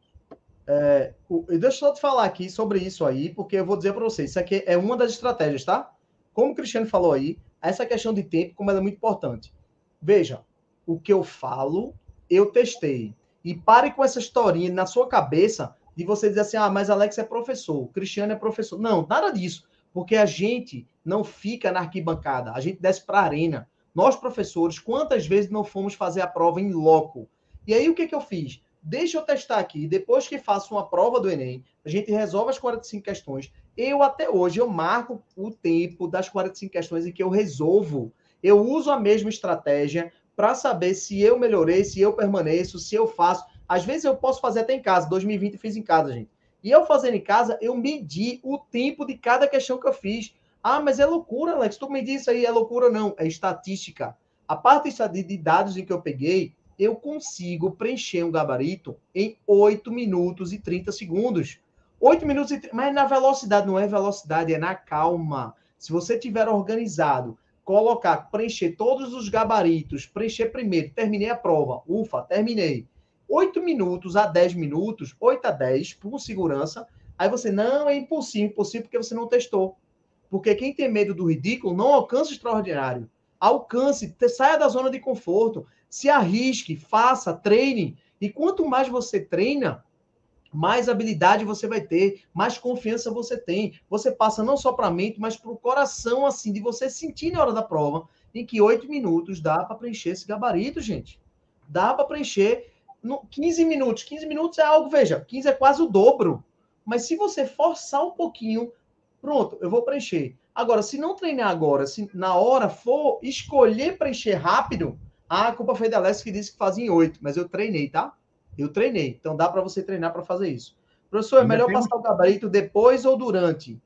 É, deixa eu só te falar aqui sobre isso aí, porque eu vou dizer para vocês, isso aqui é uma das estratégias, tá? Como o Cristiano falou aí, essa questão de tempo, como ela é muito importante. Veja, o que eu falo, eu testei. E pare com essa historinha na sua cabeça de você dizer assim, ah, mas Alex é professor, Cristiano é professor. Não, nada disso. Porque a gente não fica na arquibancada, a gente desce para a arena. Nós, professores, quantas vezes não fomos fazer a prova em loco? E aí, o que, que eu fiz? Deixa eu testar aqui. Depois que faço uma prova do Enem, a gente resolve as 45 questões. Eu, até hoje, eu marco o tempo das 45 questões em que eu resolvo. Eu uso a mesma estratégia para saber se eu melhorei, se eu permaneço, se eu faço. Às vezes eu posso fazer até em casa. 2020 eu fiz em casa, gente. E eu fazendo em casa, eu medi o tempo de cada questão que eu fiz. Ah, mas é loucura, Alex. Tu me disse aí, é loucura, não. É estatística. A parte de dados em que eu peguei, eu consigo preencher um gabarito em 8 minutos e 30 segundos. 8 minutos e 30, mas na velocidade, não é velocidade, é na calma. Se você tiver organizado, colocar, preencher todos os gabaritos, preencher primeiro, terminei a prova, ufa, terminei. 8 minutos a 10 minutos, 8 a 10, por segurança, aí você, não, é impossível, impossível porque você não testou. Porque quem tem medo do ridículo não alcança o extraordinário. Alcance, saia da zona de conforto, se arrisque, faça, treine. E quanto mais você treina, mais habilidade você vai ter, mais confiança você tem. Você passa não só para a mente, mas para o coração, assim, de você sentir na hora da prova, em que oito minutos dá para preencher esse gabarito, gente. Dá para preencher no 15 minutos. 15 minutos é algo, veja, 15 é quase o dobro. Mas se você forçar um pouquinho, Pronto, eu vou preencher. Agora, se não treinar agora, se na hora for escolher preencher rápido, a culpa foi da Alessia que disse que fazia em oito, mas eu treinei, tá? Eu treinei. Então dá para você treinar para fazer isso. Professor, é melhor passar o gabarito depois ou durante?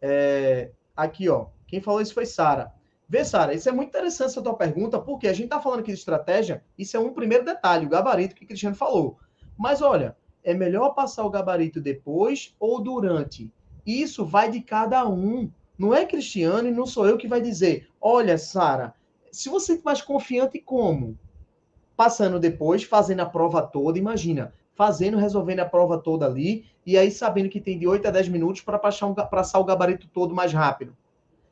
É... Aqui, ó. Quem falou isso foi Sara. Vê, Sara, isso é muito interessante essa tua pergunta, porque a gente está falando aqui de estratégia, isso é um primeiro detalhe, o gabarito que o Cristiano falou. Mas olha, é melhor passar o gabarito depois ou durante? Isso vai de cada um. Não é Cristiano e não sou eu que vai dizer: olha, Sara, se você é mais confiante, como? Passando depois, fazendo a prova toda, imagina, fazendo, resolvendo a prova toda ali, e aí sabendo que tem de 8 a 10 minutos para passar, um, passar o gabarito todo mais rápido.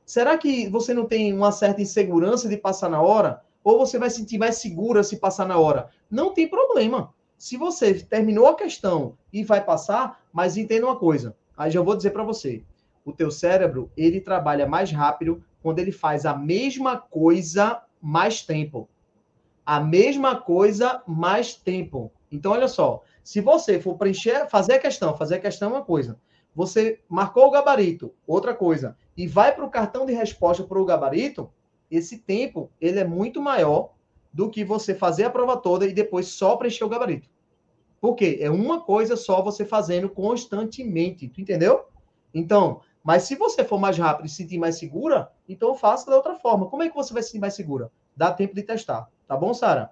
Será que você não tem uma certa insegurança de passar na hora? Ou você vai sentir mais segura se passar na hora? Não tem problema. Se você terminou a questão e vai passar, mas entenda uma coisa: Aí já vou dizer para você, o teu cérebro, ele trabalha mais rápido quando ele faz a mesma coisa mais tempo. A mesma coisa mais tempo. Então, olha só, se você for preencher, fazer a questão, fazer a questão é uma coisa. Você marcou o gabarito, outra coisa, e vai para o cartão de resposta para o gabarito, esse tempo ele é muito maior do que você fazer a prova toda e depois só preencher o gabarito. Por quê? É uma coisa só você fazendo constantemente, tu entendeu? Então, mas se você for mais rápido e se sentir mais segura, então faça da outra forma. Como é que você vai se sentir mais segura? Dá tempo de testar, tá bom, Sara?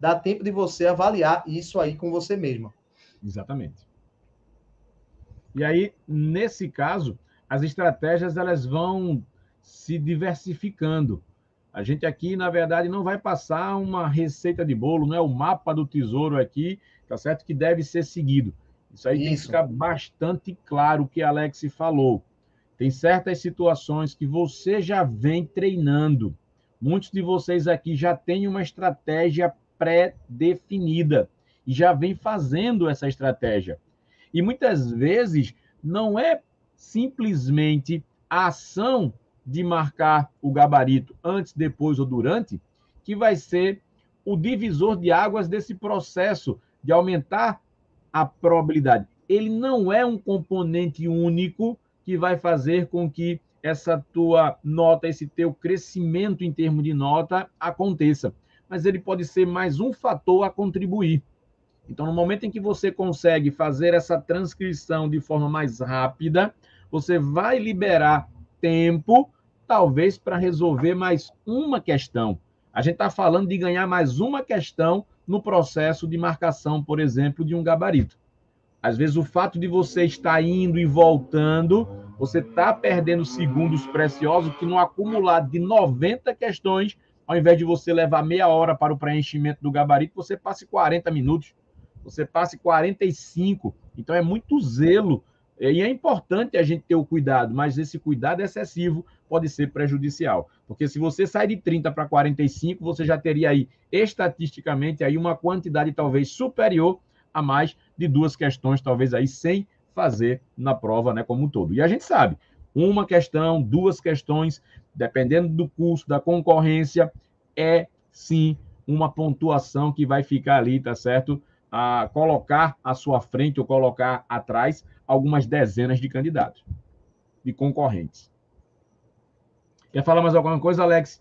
Dá tempo de você avaliar isso aí com você mesma. Exatamente. E aí, nesse caso, as estratégias elas vão se diversificando. A gente aqui, na verdade, não vai passar uma receita de bolo, não é o mapa do tesouro aqui, tá certo? Que deve ser seguido. Isso aí Isso. tem que ficar bastante claro o que Alex falou. Tem certas situações que você já vem treinando. Muitos de vocês aqui já têm uma estratégia pré-definida e já vem fazendo essa estratégia. E muitas vezes não é simplesmente a ação de marcar o gabarito antes, depois ou durante que vai ser o divisor de águas desse processo de aumentar a probabilidade. Ele não é um componente único que vai fazer com que essa tua nota, esse teu crescimento em termos de nota aconteça. mas ele pode ser mais um fator a contribuir. Então, no momento em que você consegue fazer essa transcrição de forma mais rápida, você vai liberar tempo, talvez, para resolver mais uma questão. A gente está falando de ganhar mais uma questão no processo de marcação, por exemplo, de um gabarito. Às vezes, o fato de você estar indo e voltando, você está perdendo segundos preciosos que, no acumulado de 90 questões, ao invés de você levar meia hora para o preenchimento do gabarito, você passe 40 minutos, você passe 45. Então, é muito zelo. E é importante a gente ter o cuidado, mas esse cuidado excessivo pode ser prejudicial. Porque se você sai de 30 para 45, você já teria aí, estatisticamente, aí uma quantidade talvez superior a mais de duas questões, talvez aí sem fazer na prova, né, como um todo. E a gente sabe, uma questão, duas questões, dependendo do curso, da concorrência, é sim uma pontuação que vai ficar ali, tá certo? A colocar à sua frente ou colocar atrás algumas dezenas de candidatos, de concorrentes. Quer falar mais alguma coisa, Alex?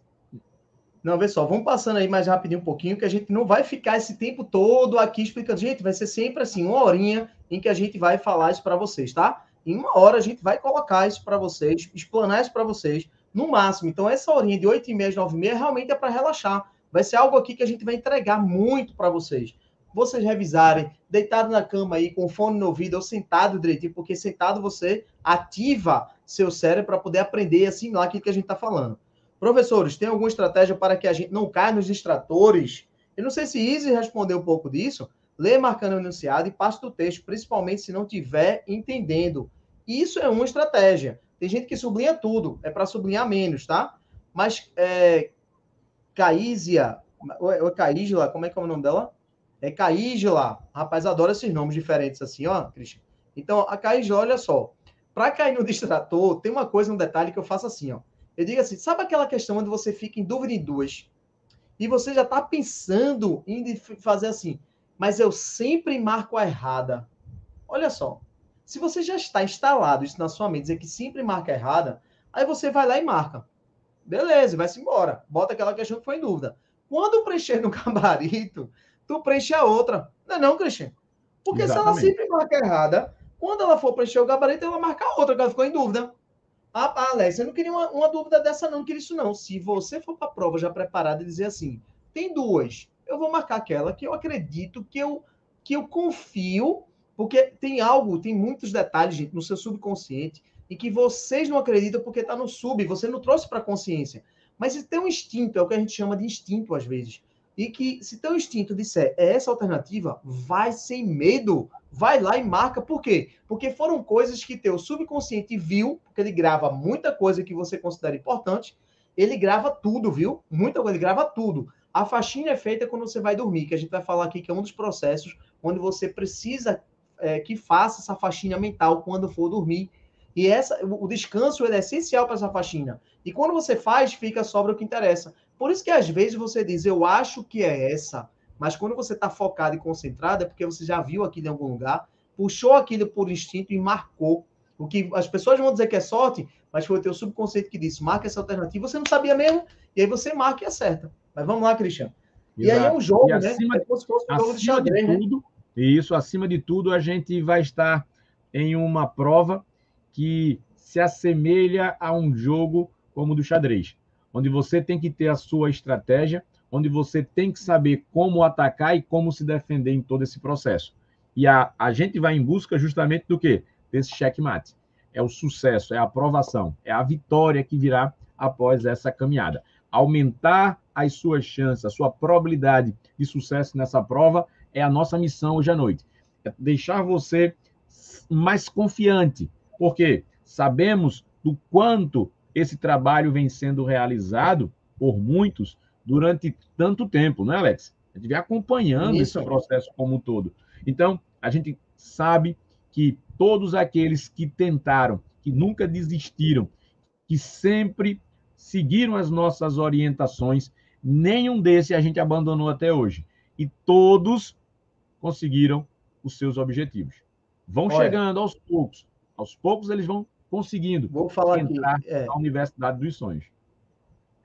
Não, vê só, vamos passando aí mais rapidinho um pouquinho, que a gente não vai ficar esse tempo todo aqui explicando. Gente, vai ser sempre assim, uma horinha em que a gente vai falar isso para vocês, tá? Em uma hora a gente vai colocar isso para vocês, explanar isso para vocês, no máximo. Então, essa horinha de 8 e meia, 9 e meia, realmente é para relaxar. Vai ser algo aqui que a gente vai entregar muito para vocês. Vocês revisarem, deitado na cama aí, com fone no ouvido, ou sentado direitinho, porque sentado você ativa seu cérebro para poder aprender e assimilar aquilo que a gente está falando. Professores, tem alguma estratégia para que a gente não caia nos distratores? Eu não sei se Izzy respondeu um pouco disso. Lê marcando o enunciado e passe do texto, principalmente se não tiver entendendo. Isso é uma estratégia. Tem gente que sublinha tudo, é para sublinhar menos, tá? Mas é, Caísia, ou é Caísla, como é que é o nome dela? É Caísla. Rapaz, adoro esses nomes diferentes assim, ó, Cristian. Então, a Caísla, olha só. Para cair no distrator, tem uma coisa, um detalhe que eu faço assim, ó. Eu digo assim, sabe aquela questão onde você fica em dúvida em duas? E você já está pensando em fazer assim, mas eu sempre marco a errada. Olha só, se você já está instalado isso na sua mente, dizer que sempre marca a errada, aí você vai lá e marca. Beleza, vai-se embora. Bota aquela questão que foi em dúvida. Quando preencher no gabarito, tu preenche a outra. Não é não, Cristian? Porque Exatamente. se ela sempre marca errada, quando ela for preencher o gabarito, ela marca a outra, que ela ficou em dúvida. Ah, Alex, eu não queria uma, uma, dúvida dessa, não, não queria isso, não. Se você for para a prova já preparado e dizer assim, tem duas, eu vou marcar aquela que eu acredito, que eu, que eu confio, porque tem algo, tem muitos detalhes, gente, no seu subconsciente, e que vocês não acreditam porque está no sub, você não trouxe para a consciência. Mas se tem um instinto, é o que a gente chama de instinto às vezes. E que se teu instinto disser é essa alternativa, vai sem medo vai lá e marca. Por quê? Porque foram coisas que teu subconsciente viu, porque ele grava muita coisa que você considera importante. Ele grava tudo, viu? Muita coisa, ele grava tudo. A faxina é feita quando você vai dormir, que a gente vai falar aqui que é um dos processos onde você precisa é, que faça essa faxina mental quando for dormir. E essa, o descanso é essencial para essa faxina. E quando você faz, fica sobra o que interessa. Por isso que às vezes você diz, eu acho que é essa, mas quando você está focado e concentrado, é porque você já viu aquilo em algum lugar, puxou aquilo por instinto e marcou. O que as pessoas vão dizer que é sorte, mas foi o teu subconsciente que disse, marca essa alternativa, você não sabia mesmo, e aí você marca e acerta. Mas vamos lá, Cristiano. E aí é um jogo, e né? Acima, é como se fosse um jogo de xadrez, de né? tudo, né? Isso, acima de tudo, a gente vai estar em uma prova que se assemelha a um jogo como o do xadrez, onde você tem que ter a sua estratégia, onde você tem que saber como atacar e como se defender em todo esse processo. E a, a gente vai em busca justamente do quê? Desse checkmate. É o sucesso, é a aprovação, é a vitória que virá após essa caminhada. Aumentar as suas chances, a sua probabilidade de sucesso nessa prova é a nossa missão hoje à noite. É deixar você mais confiante, porque sabemos do quanto esse trabalho vem sendo realizado por muitos durante tanto tempo, não é, Alex? A gente vem acompanhando Isso. esse processo como um todo. Então, a gente sabe que todos aqueles que tentaram, que nunca desistiram, que sempre seguiram as nossas orientações, nenhum desses a gente abandonou até hoje. E todos conseguiram os seus objetivos. Vão Olha, chegando aos poucos. Aos poucos eles vão conseguindo vou falar entrar aqui, é, na Universidade dos Sonhos.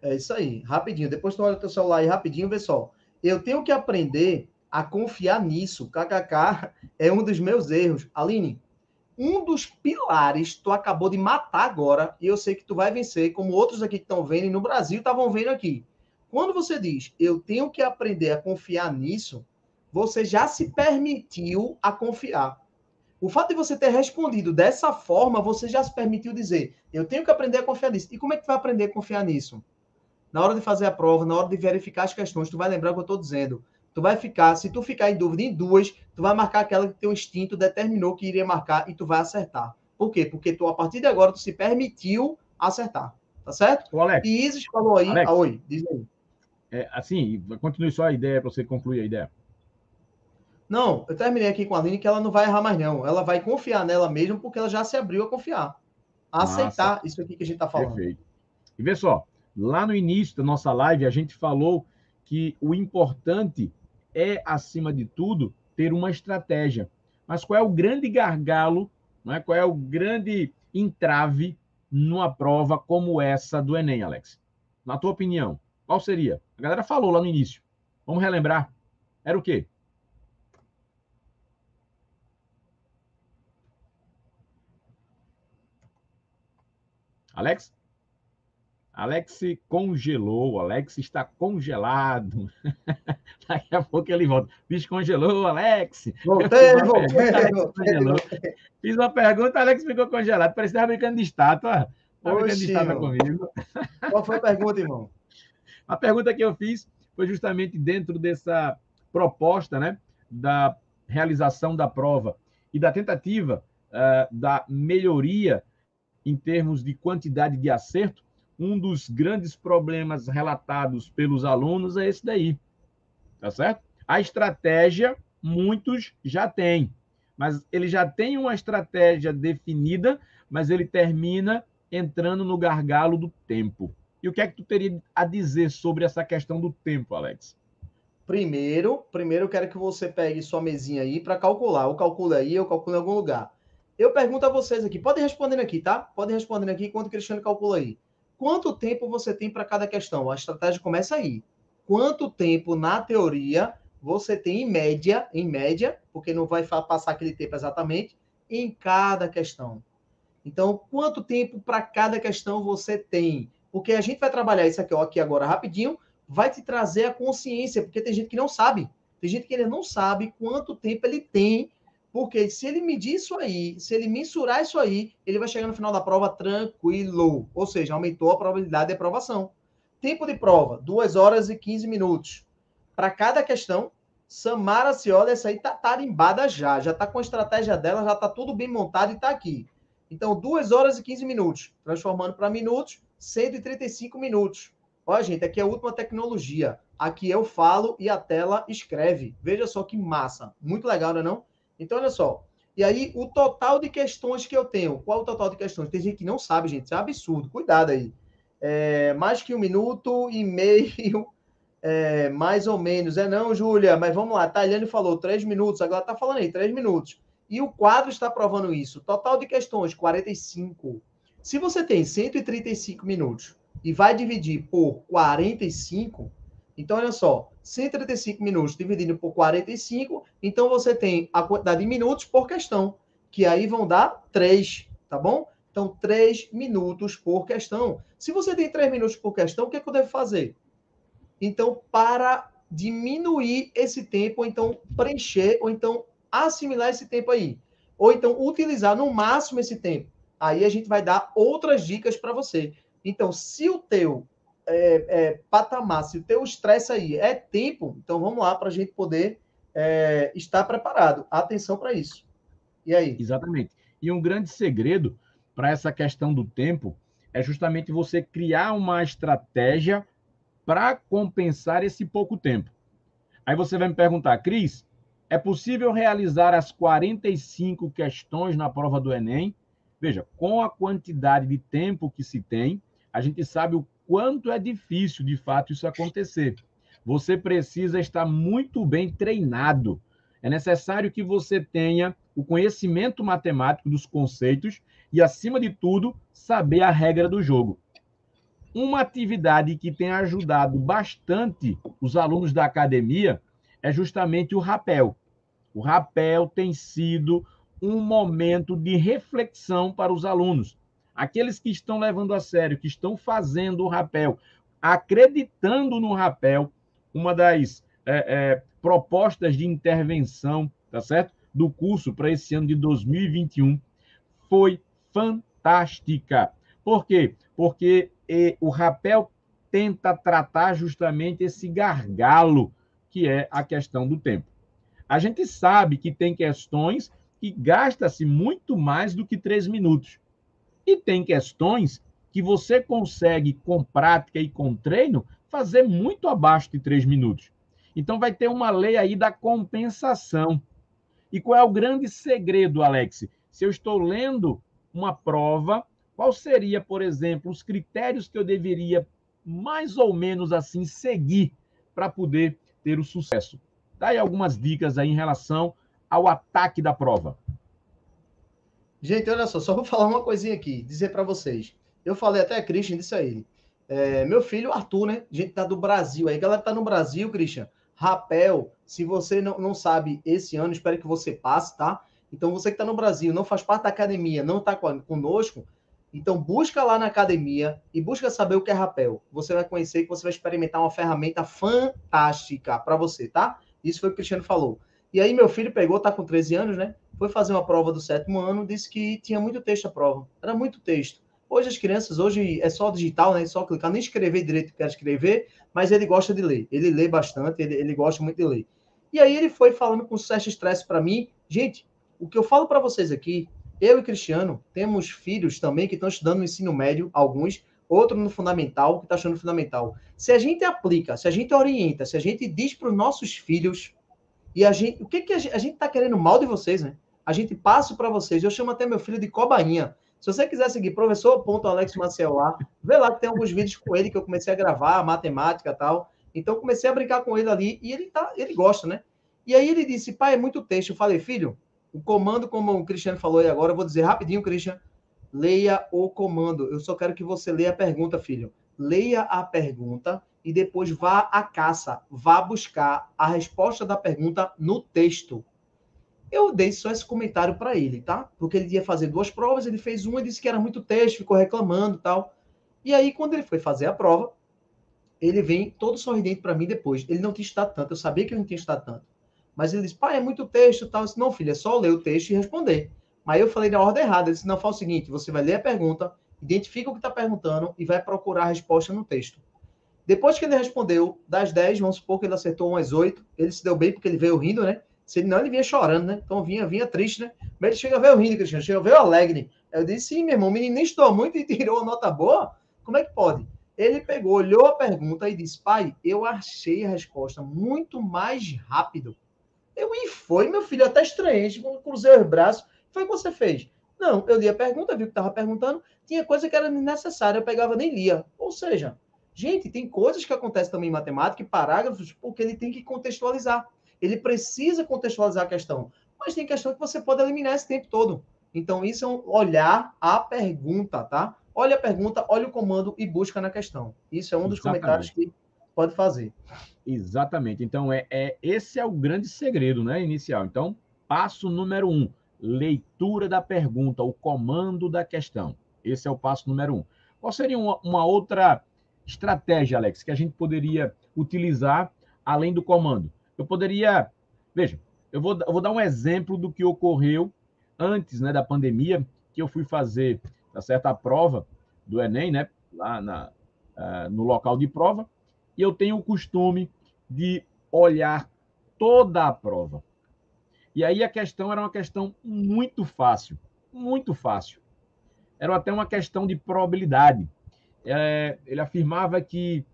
É isso aí, rapidinho. Depois tu olha o teu celular aí rapidinho, vê só. Eu tenho que aprender a confiar nisso. KKK é um dos meus erros. Aline, um dos pilares tu acabou de matar agora, e eu sei que tu vai vencer, como outros aqui que estão vendo e no Brasil estavam vendo aqui. Quando você diz, eu tenho que aprender a confiar nisso, você já se permitiu a confiar. O fato de você ter respondido dessa forma, você já se permitiu dizer, eu tenho que aprender a confiar nisso. E como é que tu vai aprender a confiar nisso? Na hora de fazer a prova, na hora de verificar as questões, tu vai lembrar o que eu estou dizendo. Tu vai ficar, se tu ficar em dúvida em duas, tu vai marcar aquela que teu instinto determinou que iria marcar e tu vai acertar. Por quê? Porque tu, a partir de agora, tu se permitiu acertar. Tá certo? O Alex, e Isis falou aí. Alex, ah, oi, diz aí. É, assim, continue só a ideia para você concluir a ideia. Não, eu terminei aqui com a Aline que ela não vai errar mais, não. Ela vai confiar nela mesmo, porque ela já se abriu a confiar. A aceitar isso aqui que a gente está falando. Perfeito. E vê só, lá no início da nossa live, a gente falou que o importante é, acima de tudo, ter uma estratégia. Mas qual é o grande gargalo, é? qual é o grande entrave numa prova como essa do Enem, Alex? Na tua opinião, qual seria? A galera falou lá no início. Vamos relembrar. Era o quê? Alex? Alex congelou, Alex está congelado. Daqui a pouco ele volta. Descongelou, Alex. Voltei, voltei, voltei, Fiz uma pergunta, Alex ficou congelado. Parecia que estava brincando de estátua. Estava brincando de estátua comigo. Qual foi a pergunta, irmão? A pergunta que eu fiz foi justamente dentro dessa proposta né, da realização da prova e da tentativa uh, da melhoria em termos de quantidade de acerto um dos grandes problemas relatados pelos alunos é esse daí. Tá certo? A estratégia, muitos já têm, mas ele já tem uma estratégia definida, mas ele termina entrando no gargalo do tempo. E o que é que tu teria a dizer sobre essa questão do tempo, Alex? Primeiro, primeiro eu quero que você pegue sua mesinha aí para calcular. Eu calculo aí, eu calculo em algum lugar. Eu pergunto a vocês aqui, podem responder aqui, tá? Podem responder aqui enquanto o Cristiano calcula aí. Quanto tempo você tem para cada questão? A estratégia começa aí. Quanto tempo, na teoria, você tem em média, em média, porque não vai passar aquele tempo exatamente, em cada questão. Então, quanto tempo para cada questão você tem? Porque a gente vai trabalhar isso aqui, ó, aqui agora rapidinho, vai te trazer a consciência, porque tem gente que não sabe. Tem gente que ele não sabe quanto tempo ele tem porque se ele medir isso aí, se ele mensurar isso aí, ele vai chegar no final da prova tranquilo. Ou seja, aumentou a probabilidade de aprovação. Tempo de prova, 2 horas e 15 minutos. Para cada questão, Samara se olha, essa aí tá tarimbada já. Já tá com a estratégia dela, já tá tudo bem montado e tá aqui. Então, 2 horas e 15 minutos. Transformando para minutos, 135 minutos. Olha, gente, aqui é a última tecnologia. Aqui eu falo e a tela escreve. Veja só que massa. Muito legal, não é não? Então, olha só. E aí, o total de questões que eu tenho. Qual o total de questões? Tem gente que não sabe, gente. Isso é absurdo. Cuidado aí. É, mais que um minuto e meio, é, mais ou menos. É não, Júlia, mas vamos lá. Taliane falou três minutos, agora está falando aí, três minutos. E o quadro está provando isso. Total de questões, 45. Se você tem 135 minutos e vai dividir por 45, então olha só, 135 minutos dividido por 45, então você tem a quantidade de minutos por questão, que aí vão dar 3, tá bom? Então, 3 minutos por questão. Se você tem 3 minutos por questão, o que, é que eu devo fazer? Então, para diminuir esse tempo, ou então preencher, ou então assimilar esse tempo aí. Ou então utilizar no máximo esse tempo. Aí a gente vai dar outras dicas para você. Então, se o teu é, é, patamar, se o teu estresse aí é tempo, então vamos lá para a gente poder é, estar preparado. Atenção para isso. E aí? Exatamente. E um grande segredo para essa questão do tempo é justamente você criar uma estratégia para compensar esse pouco tempo. Aí você vai me perguntar, Cris, é possível realizar as 45 questões na prova do Enem? Veja, com a quantidade de tempo que se tem, a gente sabe o quanto é difícil, de fato, isso acontecer. Você precisa estar muito bem treinado. É necessário que você tenha o conhecimento matemático dos conceitos e, acima de tudo, saber a regra do jogo. uma atividade que tem ajudado bastante os alunos da academia é justamente o rapel. O rapel tem sido um momento de reflexão para os alunos. Aqueles que estão levando a sério, que estão fazendo o rapel, acreditando no rapel, uma das é, é, propostas de intervenção, tá certo? Do curso para esse ano de 2021 foi fantástica. Por quê? Porque e, o rapel tenta tratar justamente esse gargalo que é a questão do tempo. A gente sabe que tem questões que gasta-se muito mais do que três minutos. E tem questões que você consegue, com prática e com treino, fazer muito abaixo de três minutos. Então, vai ter uma lei aí da compensação. E qual é o grande segredo, Alex? Se eu estou lendo uma prova, qual seria, por exemplo, os critérios que eu deveria mais ou menos assim seguir para poder ter o sucesso? Dá aí algumas dicas aí em relação ao ataque da prova. Gente, olha só, só vou falar uma coisinha aqui, dizer para vocês. Eu falei até a Christian, disse a ele. É, meu filho, Arthur, né? Gente tá do Brasil. Aí, galera tá no Brasil, Christian. Rapel, se você não, não sabe esse ano, espero que você passe, tá? Então, você que está no Brasil, não faz parte da academia, não está conosco, então busca lá na academia e busca saber o que é rapel. Você vai conhecer que você vai experimentar uma ferramenta fantástica para você, tá? Isso foi o que o Cristiano falou. E aí meu filho pegou, tá com 13 anos, né? Foi fazer uma prova do sétimo ano, disse que tinha muito texto a prova. Era muito texto. Hoje as crianças, hoje é só digital, né? É só clicar, nem escrever direito que quer escrever, mas ele gosta de ler. Ele lê bastante, ele, ele gosta muito de ler. E aí ele foi falando com certo estresse para mim. Gente, o que eu falo para vocês aqui, eu e Cristiano temos filhos também que estão estudando no ensino médio, alguns, outro no fundamental, que está achando fundamental. Se a gente aplica, se a gente orienta, se a gente diz para os nossos filhos, e a gente, o que, que a gente está querendo mal de vocês, né? A gente passa para vocês. Eu chamo até meu filho de cobainha. Se você quiser seguir professor Alex Maciel lá, vê lá que tem alguns vídeos com ele que eu comecei a gravar, matemática tal. Então comecei a brincar com ele ali e ele tá, ele gosta, né? E aí ele disse: "Pai, é muito texto". Eu falei: "Filho, o comando como o Cristiano falou aí agora, eu vou dizer rapidinho, Cristian, leia o comando. Eu só quero que você leia a pergunta, filho. Leia a pergunta e depois vá à caça, vá buscar a resposta da pergunta no texto. Eu dei só esse comentário para ele, tá? Porque ele ia fazer duas provas, ele fez uma e disse que era muito texto, ficou reclamando tal. E aí, quando ele foi fazer a prova, ele vem todo sorridente para mim depois. Ele não tinha estudado tanto, eu sabia que ele não tinha estudado tanto. Mas ele disse, pai, é muito texto tal. Eu disse, não, filho, é só ler o texto e responder. Mas eu falei na ordem errada. Ele disse, não, faz o seguinte, você vai ler a pergunta, identifica o que está perguntando e vai procurar a resposta no texto. Depois que ele respondeu, das 10, vamos supor que ele acertou umas 8, ele se deu bem porque ele veio rindo, né? Se ele não, ele vinha chorando, né? Então vinha, vinha triste, né? Mas ele chega veio rindo, Cristiano, chega veio alegre. Eu disse, sim, meu irmão, o menino nem estudou muito e tirou nota boa. Como é que pode? Ele pegou, olhou a pergunta e disse, pai, eu achei a resposta muito mais rápido. Eu, e foi, meu filho, até estranhei, cruzei os braços. Foi o que você fez? Não, eu li a pergunta, vi o que estava perguntando, tinha coisa que era necessária, eu pegava nem lia. Ou seja, gente, tem coisas que acontecem também em matemática parágrafos, porque ele tem que contextualizar. Ele precisa contextualizar a questão. Mas tem questão que você pode eliminar esse tempo todo. Então, isso é um olhar a pergunta, tá? Olha a pergunta, olha o comando e busca na questão. Isso é um dos Exatamente. comentários que pode fazer. Exatamente. Então, é, é esse é o grande segredo, né, inicial. Então, passo número um, leitura da pergunta, o comando da questão. Esse é o passo número um. Qual seria uma, uma outra estratégia, Alex, que a gente poderia utilizar além do comando? Eu poderia, veja, eu vou, eu vou dar um exemplo do que ocorreu antes, né, da pandemia, que eu fui fazer, tá certo, a prova do Enem, né, lá na, uh, no local de prova, e eu tenho o costume de olhar toda a prova. E aí a questão era uma questão muito fácil, muito fácil. Era até uma questão de probabilidade. É, ele afirmava que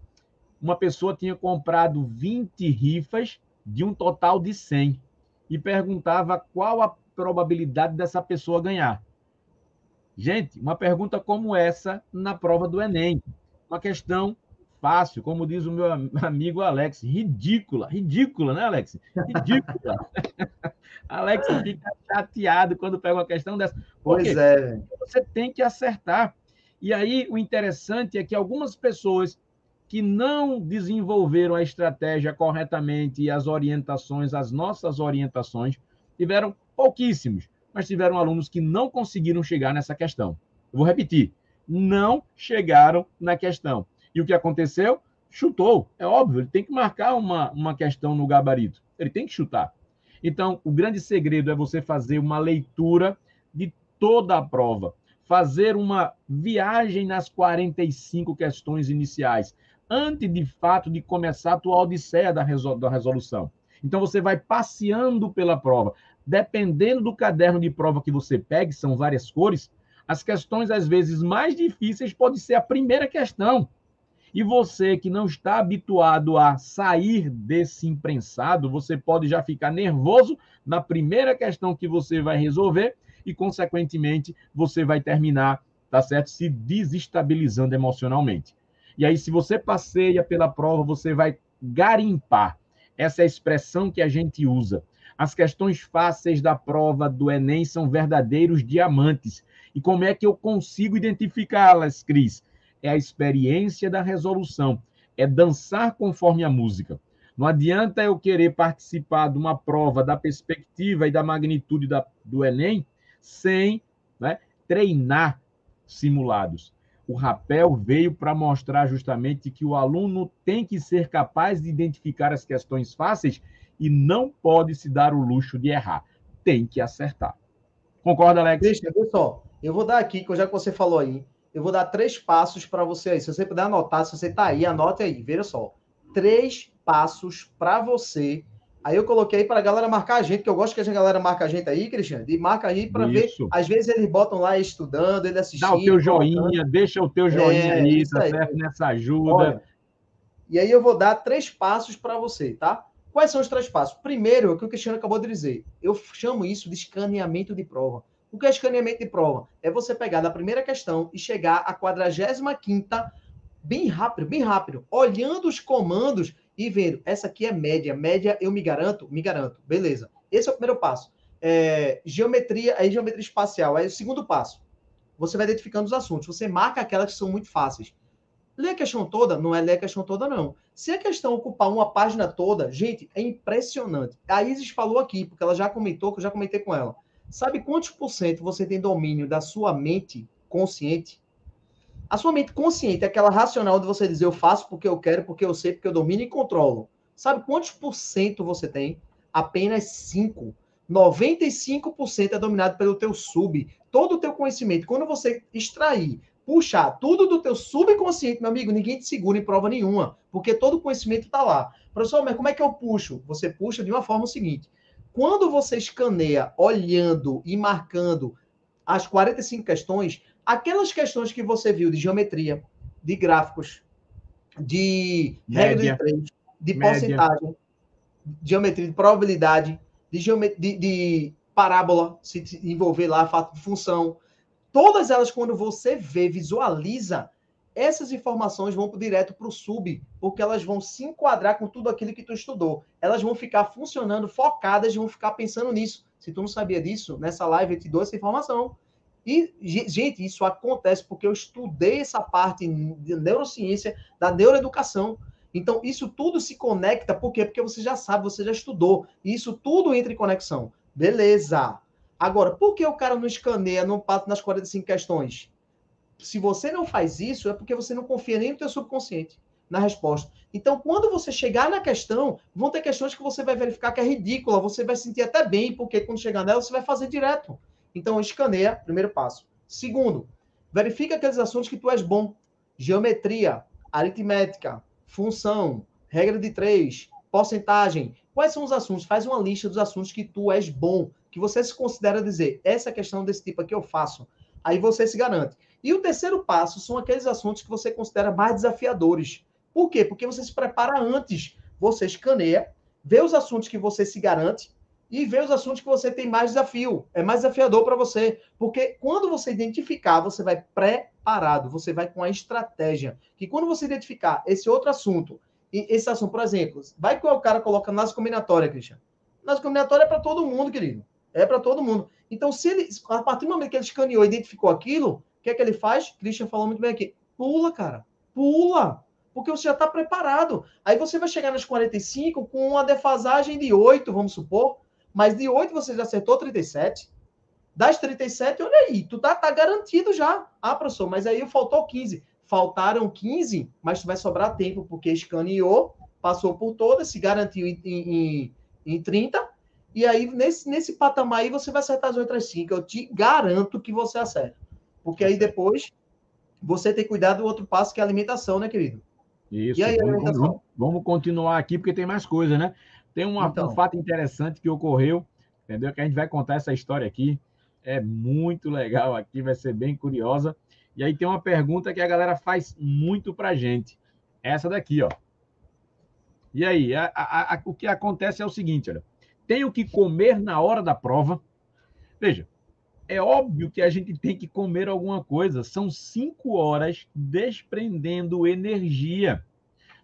uma pessoa tinha comprado 20 rifas de um total de 100 e perguntava qual a probabilidade dessa pessoa ganhar. Gente, uma pergunta como essa na prova do Enem. Uma questão fácil, como diz o meu amigo Alex, ridícula, ridícula, né, Alex? Ridícula. Alex fica chateado quando pega uma questão dessa. Pois é. Você tem que acertar. E aí o interessante é que algumas pessoas que não desenvolveram a estratégia corretamente e as orientações, as nossas orientações, tiveram pouquíssimos, mas tiveram alunos que não conseguiram chegar nessa questão. Eu vou repetir, não chegaram na questão. E o que aconteceu? Chutou. É óbvio, ele tem que marcar uma, uma questão no gabarito. Ele tem que chutar. Então, o grande segredo é você fazer uma leitura de toda a prova, fazer uma viagem nas 45 questões iniciais, antes de fato de começar a tua odisseia da, resolução. Então, você vai passeando pela prova. Dependendo do caderno de prova que você pegue, são várias cores, as questões, às vezes, mais difíceis pode ser a primeira questão. E você que não está habituado a sair desse imprensado, você pode já ficar nervoso na primeira questão que você vai resolver e, consequentemente, você vai terminar, tá certo? Se desestabilizando emocionalmente. E aí, se você passeia pela prova, você vai garimpar. Essa é a expressão que a gente usa. As questões fáceis da prova do Enem são verdadeiros diamantes. E como é que eu consigo identificá-las, Cris? é a experiência da resolução, é dançar conforme a música. Não adianta eu querer participar de uma prova da perspectiva e da magnitude da, do Enem sem né, treinar simulados. O rapel veio para mostrar justamente que o aluno tem que ser capaz de identificar as questões fáceis e não pode se dar o luxo de errar. Tem que acertar. Concorda, Alex? Deixa, pessoal. Eu vou dar aqui, já que você falou aí, eu vou dar três passos para você aí. Se você puder anotar, se você está aí, anote aí. Veja só. Três passos para você. Aí eu coloquei para a galera marcar a gente, que eu gosto que a galera marca a gente aí, Cristiano. E marca aí para ver. Às vezes eles botam lá estudando, ele assistindo. Dá o teu joinha, deixa o teu joinha é, aí, tá certo? Nessa ajuda. Olha, e aí eu vou dar três passos para você, tá? Quais são os três passos? Primeiro, o que o Cristiano acabou de dizer. Eu chamo isso de escaneamento de prova. O que é escaneamento de prova? É você pegar da primeira questão e chegar à 45 bem rápido, bem rápido, olhando os comandos e vendo, essa aqui é média, média eu me garanto, me garanto, beleza. Esse é o primeiro passo. É, geometria, aí geometria espacial, aí o segundo passo. Você vai identificando os assuntos, você marca aquelas que são muito fáceis. Ler a questão toda? Não é ler a questão toda, não. Se a questão ocupar uma página toda, gente, é impressionante. A Isis falou aqui, porque ela já comentou, que eu já comentei com ela. Sabe quantos por cento você tem domínio da sua mente consciente? A sua mente consciente é aquela racional de você dizer eu faço porque eu quero, porque eu sei, porque eu domino e controlo. Sabe quantos por cento você tem? Apenas 5. 95% é dominado pelo teu sub. Todo o teu conhecimento, quando você extrair, puxar tudo do teu subconsciente, meu amigo, ninguém te segura em prova nenhuma, porque todo o conhecimento está lá. Professor, mas como é que eu puxo? Você puxa de uma forma seguinte. Quando você escaneia olhando e marcando as 45 questões, aquelas questões que você viu de geometria, de gráficos, de regra de três, de Média. porcentagem, de geometria, de probabilidade, de, de, de parábola, se envolver lá, fato de função, todas elas, quando você vê, visualiza, essas informações vão direto para o sub, porque elas vão se enquadrar com tudo aquilo que tu estudou. Elas vão ficar funcionando, focadas, vão ficar pensando nisso. Se tu não sabia disso, nessa live eu te dou essa informação. E, gente, isso acontece porque eu estudei essa parte de neurociência, da neuroeducação. Então, isso tudo se conecta, por quê? Porque você já sabe, você já estudou. E isso tudo entra em conexão. Beleza. Agora, por que o cara não escaneia, não passa nas 45 questões? se você não faz isso, é porque você não confia nem no teu subconsciente na resposta. Então, quando você chegar na questão, vão ter questões que você vai verificar que é ridícula, você vai sentir até bem, porque quando chegar nela, você vai fazer direto. Então, escaneia, primeiro passo. Segundo, verifica aqueles assuntos que tu és bom. Geometria, aritmética, função, regra de três, porcentagem. Quais são os assuntos? Faz uma lista dos assuntos que tu és bom, que você se considera dizer, essa questão desse tipo aqui eu faço. Aí você se garante. E o terceiro passo são aqueles assuntos que você considera mais desafiadores. Por quê? Porque você se prepara antes. Você escaneia, vê os assuntos que você se garante e vê os assuntos que você tem mais desafio. É mais desafiador para você. Porque quando você identificar, você vai preparado, você vai com a estratégia. Que quando você identificar esse outro assunto, e esse assunto, por exemplo, vai que o cara coloca nas combinatórias, Cristian. Nas combinatórias é para todo mundo, querido. É para todo mundo. Então, se ele, a partir do momento que ele escaneou identificou aquilo, O que é que ele faz? Christian falou muito bem aqui. Pula, cara. Pula. Porque você já está preparado. Aí você vai chegar nas 45 com uma defasagem de 8, vamos supor. Mas de 8 você já acertou 37. Das 37, olha aí, tu tá, tá garantido já. Ah, professor, mas aí faltou 15. Faltaram 15, mas tu vai sobrar tempo, porque escaneou, passou por todas, se garantiu em, em, em 30. E aí, nesse, nesse patamar aí, você vai acertar as outras 5. Eu te garanto que você acerta. Porque aí depois você tem que cuidar do outro passo, que é a alimentação, né, querido? Isso. Aí, vamos, vamos, vamos, continuar aqui, porque tem mais coisa, né? Tem uma, então, um fato interessante que ocorreu, entendeu? Que a gente vai contar essa história aqui. É muito legal aqui, vai ser bem curiosa. E aí tem uma pergunta que a galera faz muito pra gente. Essa daqui, ó. E aí, a, a, a, o que acontece é o seguinte, olha. Tenho que comer na hora da prova. Veja, é óbvio que a gente tem que comer alguma coisa. São cinco horas desprendendo energia.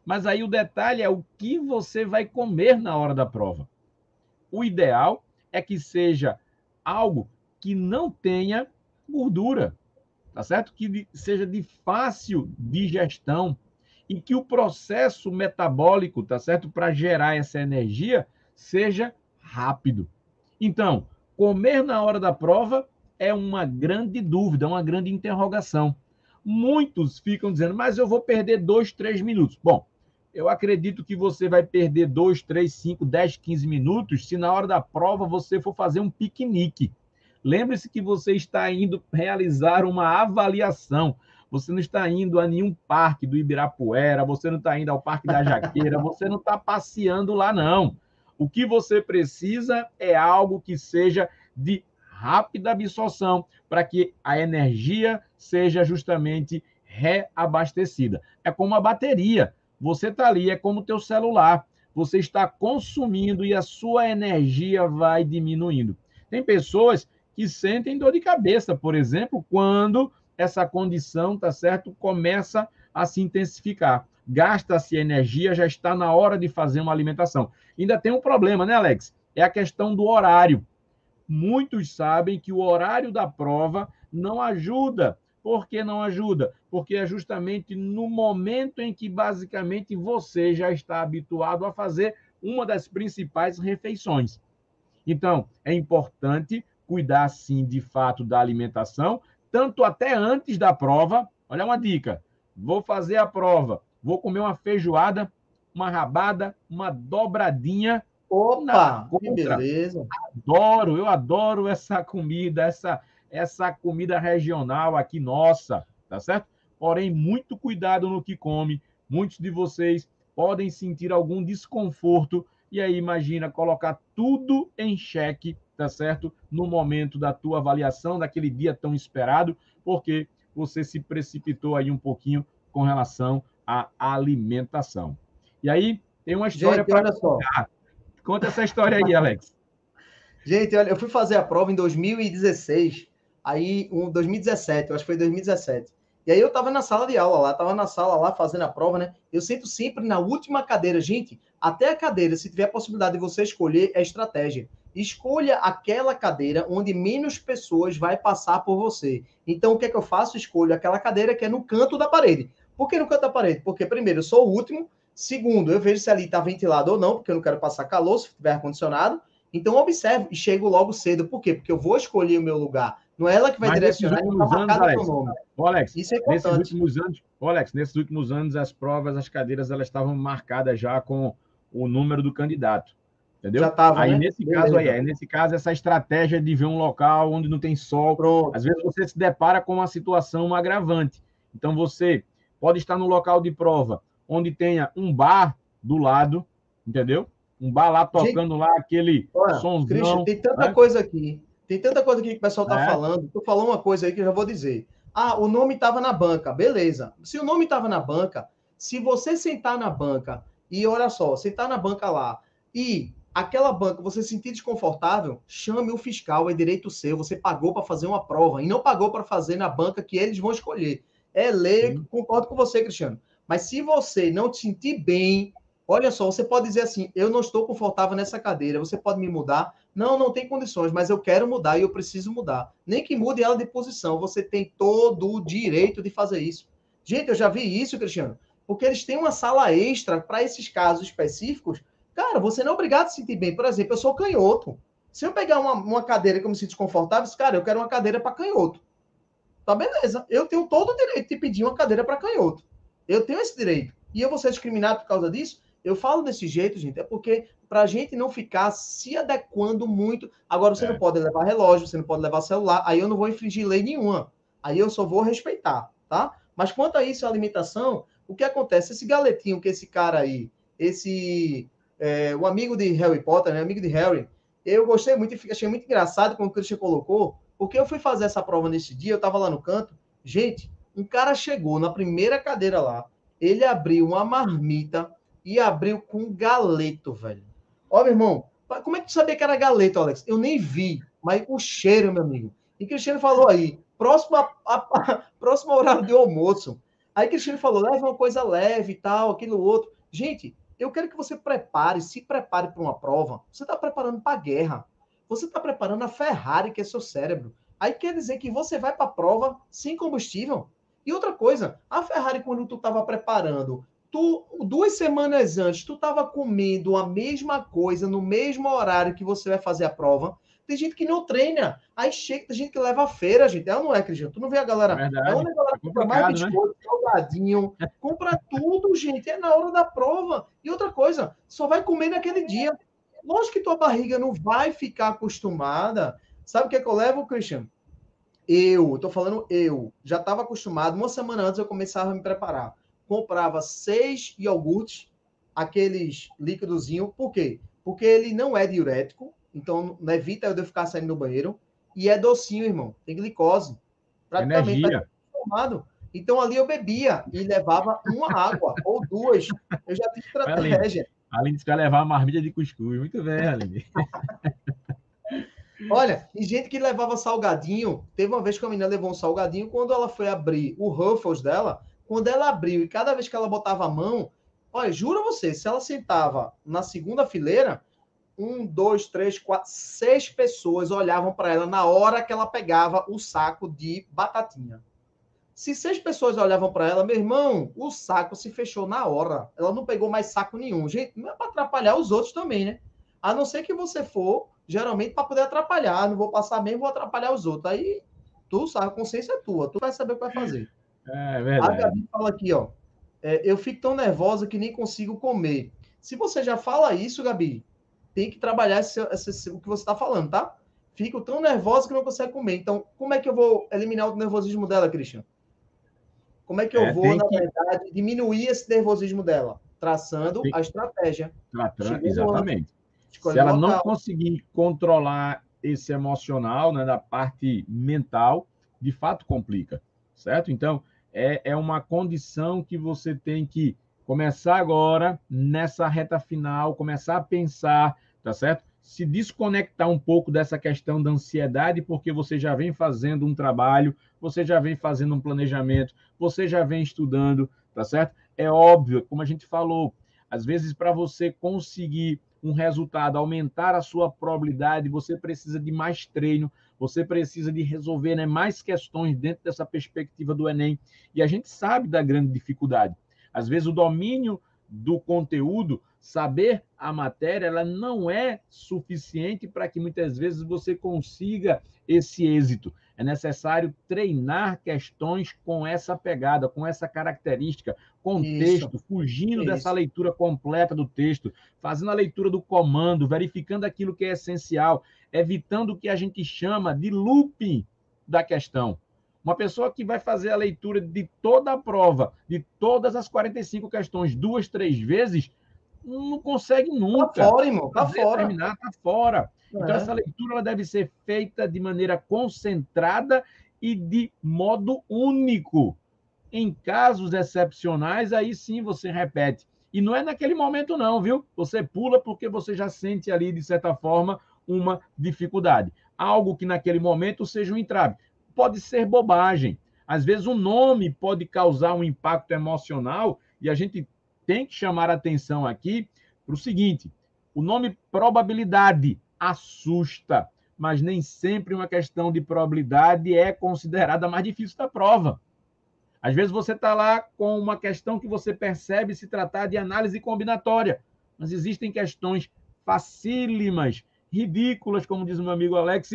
Mas aí o detalhe é o que você vai comer na hora da prova. O ideal é que seja algo que não tenha gordura, tá certo? Que seja de fácil digestão e que o processo metabólico, tá certo? Para gerar essa energia seja rápido. Então, comer na hora da prova é uma grande dúvida, uma grande interrogação. Muitos ficam dizendo, mas eu vou perder dois, três minutos. Bom, eu acredito que você vai perder dois, três, cinco, dez, quinze minutos se na hora da prova você for fazer um piquenique. Lembre-se que você está indo realizar uma avaliação. Você não está indo a nenhum parque do Ibirapuera, você não está indo ao Parque da Jaqueira, você não está passeando lá, não. O que você precisa é algo que seja de rápida absorção para que a energia seja justamente reabastecida. É como a bateria. Você está ali, é como o teu celular. Você está consumindo e a sua energia vai diminuindo. Tem pessoas que sentem dor de cabeça, por exemplo, quando essa condição, tá certo, começa a se intensificar. Gasta-se energia, já está na hora de fazer uma alimentação. Ainda tem um problema, né, Alex? É a questão do horário. Muitos sabem que o horário da prova não ajuda. Por que não ajuda? Porque é justamente no momento em que basicamente você já está habituado a fazer uma das principais refeições. Então, é importante cuidar sim de fato da alimentação, tanto até antes da prova. Olha uma dica: vou fazer a prova, vou comer uma feijoada, uma rabada, uma dobradinha. Opa, que beleza. Adoro, eu adoro essa comida, essa essa comida regional aqui nossa, tá certo? Porém, muito cuidado no que come. Muitos de vocês podem sentir algum desconforto e aí imagina colocar tudo em xeque tá certo? No momento da tua avaliação, daquele dia tão esperado, porque você se precipitou aí um pouquinho com relação à alimentação. E aí, tem uma história para contar. Conta essa história aí, Alex. Gente, olha, eu fui fazer a prova em 2016, aí, um, 2017, eu acho que foi 2017. E aí eu estava na sala de aula lá, estava na sala lá fazendo a prova, né? Eu sento sempre na última cadeira. Gente, até a cadeira, se tiver a possibilidade de você escolher, é estratégia escolha aquela cadeira onde menos pessoas vai passar por você. Então, o que é que eu faço? Escolho aquela cadeira que é no canto da parede. Por que no canto da parede? Porque, primeiro, eu sou o último. Segundo, eu vejo se ali está ventilado ou não, porque eu não quero passar calor se tiver ar-condicionado. Então, observo e chego logo cedo. Por quê? Porque eu vou escolher o meu lugar. Não é ela que vai Mas direcionar, não está marcado Alex, nome. Alex, Isso é importante. Nesses últimos anos, Alex, nesses últimos anos, as provas, as cadeiras, elas estavam marcadas já com o número do candidato. Entendeu? Já tava, aí, né? nesse Beleza. caso aí, nesse caso, essa estratégia de ver um local onde não tem sol. Pronto. Às vezes você se depara com uma situação agravante. Então, você pode estar no local de prova onde tenha um bar do lado, entendeu? Um bar lá tocando Gente, lá aquele olha, somzão. Christian, tem tanta né? coisa aqui. Tem tanta coisa aqui que o pessoal está é. falando. Tu falou uma coisa aí que eu já vou dizer. Ah, o nome estava na banca. Beleza. Se o nome estava na banca, se você sentar na banca e olha só, sentar na banca lá e aquela banca, você se sentir desconfortável, chame o fiscal, é direito seu. Você pagou para fazer uma prova e não pagou para fazer na banca que eles vão escolher. É lei, concordo com você, Cristiano. Mas se você não te sentir bem Olha só, você pode dizer assim: eu não estou confortável nessa cadeira, você pode me mudar? Não, não tem condições, mas eu quero mudar e eu preciso mudar. Nem que mude ela de posição, você tem todo o direito de fazer isso. Gente, eu já vi isso, Cristiano, porque eles têm uma sala extra para esses casos específicos. Cara, você não é obrigado a se sentir bem. Por exemplo, eu sou canhoto. Se eu pegar uma, uma cadeira que eu me sinto desconfortável, cara, eu quero uma cadeira para canhoto. Tá beleza. Eu tenho todo o direito de pedir uma cadeira para canhoto. Eu tenho esse direito. E eu vou ser discriminado por causa disso? Eu falo desse jeito, gente, é porque para a gente não ficar se adequando muito. Agora, você é. não pode levar relógio, você não pode levar celular, aí eu não vou infringir lei nenhuma. Aí eu só vou respeitar, tá? Mas quanto a isso, a limitação, o que acontece? Esse galetinho que esse cara aí, esse. É, o amigo de Harry Potter, né? Amigo de Harry, eu gostei muito e achei muito engraçado quando o Christian colocou, porque eu fui fazer essa prova nesse dia, eu estava lá no canto. Gente, um cara chegou na primeira cadeira lá, ele abriu uma marmita e abriu com galeto, velho. Ó, meu irmão, como é que tu sabia que era galeto, Alex? Eu nem vi, mas o cheiro, meu amigo. E Cristiano falou aí, próximo, a, a, a, próximo horário de almoço. Aí Cristiano falou, leve uma coisa leve e tal, aquilo outro. Gente, eu quero que você prepare, se prepare para uma prova. Você está preparando para a guerra. Você está preparando a Ferrari, que é seu cérebro. Aí quer dizer que você vai para a prova sem combustível. E outra coisa, a Ferrari, quando tu estava preparando tu duas semanas antes tu estava comendo a mesma coisa no mesmo horário que você vai fazer a prova. Tem gente que não treina. Aí chega, tem gente que leva a feira, gente. Ela não é, Cristiano. Tu não vê a galera. É verdade. É uma galera é compra mais biscoito, né? salgadinho, compra tudo, gente. É na hora da prova. E outra coisa, só vai comer naquele dia. Lógico que tua barriga não vai ficar acostumada. Sabe o que, é que eu levo, Cristiano? Eu, tô falando eu, já estava acostumado. Uma semana antes eu começava a me preparar comprava seis iogurtes, aqueles líquidozinhos. Por quê? Porque ele não é diurético, então não evita eu de ficar saindo do banheiro. E é docinho, irmão. Tem glicose. Praticamente Energia. Tá formado. Então ali eu bebia e levava uma água ou duas. Eu já tinha estratégia. Além de levar uma marmita de cuscuz. Muito bem, Aline. Olha, e gente que levava salgadinho. Teve uma vez que a menina levou um salgadinho. Quando ela foi abrir o Ruffles dela, quando ela abriu e cada vez que ela botava a mão, olha, juro você, se ela sentava na segunda fileira, um, dois, três, quatro, seis pessoas olhavam para ela na hora que ela pegava o saco de batatinha. Se seis pessoas olhavam para ela, meu irmão, o saco se fechou na hora. Ela não pegou mais saco nenhum. Gente, não é para atrapalhar os outros também, né? A não ser que você for, geralmente, para poder atrapalhar. Não vou passar bem, vou atrapalhar os outros. Aí, tu sabe, a consciência é tua. Tu vai saber o que vai fazer. É verdade. A Gabi fala aqui, ó. É, eu fico tão nervosa que nem consigo comer. Se você já fala isso, Gabi, tem que trabalhar esse, esse, o que você está falando, tá? Fico tão nervosa que não consegue comer. Então, como é que eu vou eliminar o nervosismo dela, Christian? Como é que eu é, vou, na que... verdade, diminuir esse nervosismo dela? Traçando tem... a estratégia. Tratando, exatamente. Se ela não conseguir controlar esse emocional, né, da parte mental, de fato complica, certo? Então, é, é uma condição que você tem que começar agora, nessa reta final, começar a pensar, tá certo? Se desconectar um pouco dessa questão da ansiedade, porque você já vem fazendo um trabalho, você já vem fazendo um planejamento, você já vem estudando, tá certo? É óbvio, como a gente falou, às vezes para você conseguir um resultado, aumentar a sua probabilidade, você precisa de mais treino, você precisa de resolver né, mais questões dentro dessa perspectiva do Enem. E a gente sabe da grande dificuldade. Às vezes, o domínio do conteúdo, saber a matéria, ela não é suficiente para que muitas vezes você consiga esse êxito. É necessário treinar questões com essa pegada, com essa característica, com texto, fugindo Isso. dessa leitura completa do texto, fazendo a leitura do comando, verificando aquilo que é essencial, evitando o que a gente chama de looping da questão. Uma pessoa que vai fazer a leitura de toda a prova, de todas as 45 questões, duas, três vezes, não consegue nunca. Tá fora, irmão, tá fora. Terminar, tá fora. Então, é. Então, essa leitura ela deve ser feita de maneira concentrada e de modo único. Em casos excepcionais, aí sim você repete. E não é naquele momento, não, viu? Você pula porque você já sente ali, de certa forma, uma dificuldade. Algo que naquele momento seja um entrave. Pode ser bobagem. Às vezes, o um nome pode causar um impacto emocional e a gente tem que chamar atenção aqui para o seguinte: o nome probabilidade assusta, mas nem sempre uma questão de probabilidade é considerada mais difícil da prova. Às vezes você está lá com uma questão que você percebe se tratar de análise combinatória, mas existem questões facílimas, ridículas, como diz o meu amigo Alex,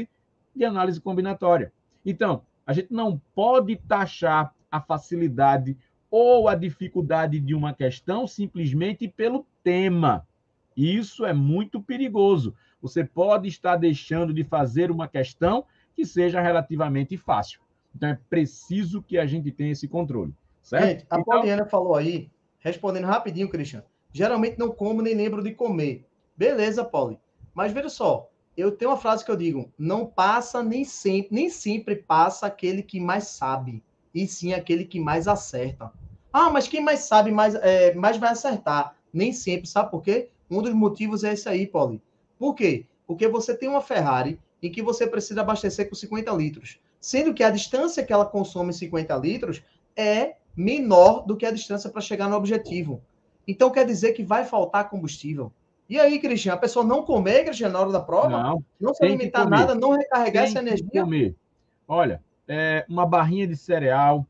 de análise combinatória. Então, a gente não pode taxar a facilidade ou a dificuldade de uma questão simplesmente pelo tema. Isso é muito perigoso. Você pode estar deixando de fazer uma questão que seja relativamente fácil. Então é preciso que a gente tenha esse controle. Certo? Gente, a então... Pauliana falou aí, respondendo rapidinho, Cristian. Geralmente não como nem lembro de comer. Beleza, Pauli. Mas veja só, eu tenho uma frase que eu digo: não passa nem sempre, nem sempre passa aquele que mais sabe, e sim aquele que mais acerta. Ah, mas quem mais sabe mais, é, mais vai acertar. Nem sempre, sabe por quê? Um dos motivos é esse aí, Pauli. Por quê? Porque você tem uma Ferrari em que você precisa abastecer com 50 litros sendo que a distância que ela consome 50 litros é menor do que a distância para chegar no objetivo. Então quer dizer que vai faltar combustível. E aí, Cristian, a pessoa não comer, Cristian, na hora da prova? Não, não se alimentar nada, não recarregar tem essa energia? comer. Olha, é, uma barrinha de cereal,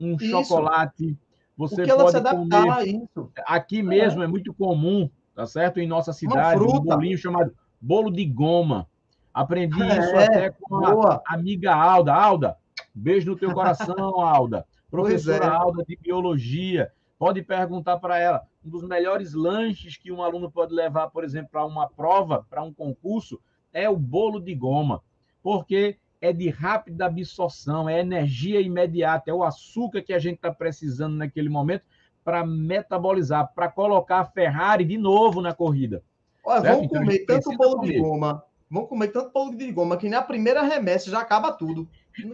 um isso. chocolate, você pode se adaptar comer. A isso. Aqui mesmo é. é muito comum, tá certo? Em nossa cidade, um bolinho chamado bolo de goma. Aprendi é, isso até com a amiga Alda. Alda, beijo no teu coração, Alda. Professora é. Alda de biologia. Pode perguntar para ela. Um dos melhores lanches que um aluno pode levar, por exemplo, para uma prova, para um concurso, é o bolo de goma. Porque é de rápida absorção, é energia imediata, é o açúcar que a gente está precisando naquele momento para metabolizar, para colocar a Ferrari de novo na corrida. Olha, vamos então, comer tanto bolo comer. de goma, vão comer tanto bolo de goma que na primeira remessa já acaba tudo.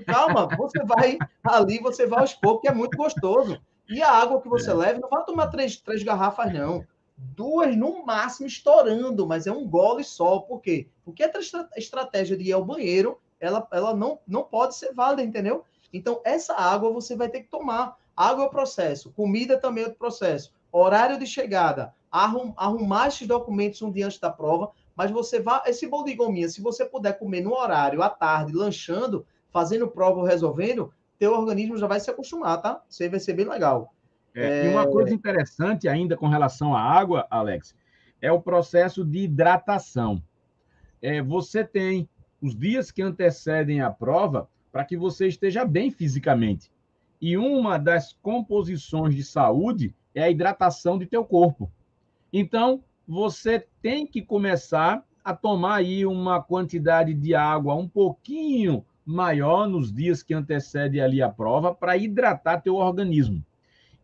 Calma, você vai ali, você vai aos poucos, que é muito gostoso. E a água que você é. leva, não vai tomar três, três garrafas, não. Duas no máximo estourando, mas é um gole só. Por quê? Porque a estratégia de ir ao banheiro, ela, ela não, não pode ser válida, entendeu? Então, essa água você vai ter que tomar. Água é o processo, comida também é o processo. Horário de chegada, arrum, arrumar esses documentos um dia antes da prova, mas você vai. Esse bolo de gominha, se você puder comer no horário, à tarde, lanchando, fazendo prova ou resolvendo, teu organismo já vai se acostumar, tá? Isso vai ser bem legal. É, é... E uma coisa interessante ainda com relação à água, Alex, é o processo de hidratação. É, você tem os dias que antecedem a prova para que você esteja bem fisicamente. E uma das composições de saúde é a hidratação de teu corpo. Então, você tem que começar a tomar aí uma quantidade de água um pouquinho maior nos dias que antecedem ali a prova para hidratar teu organismo.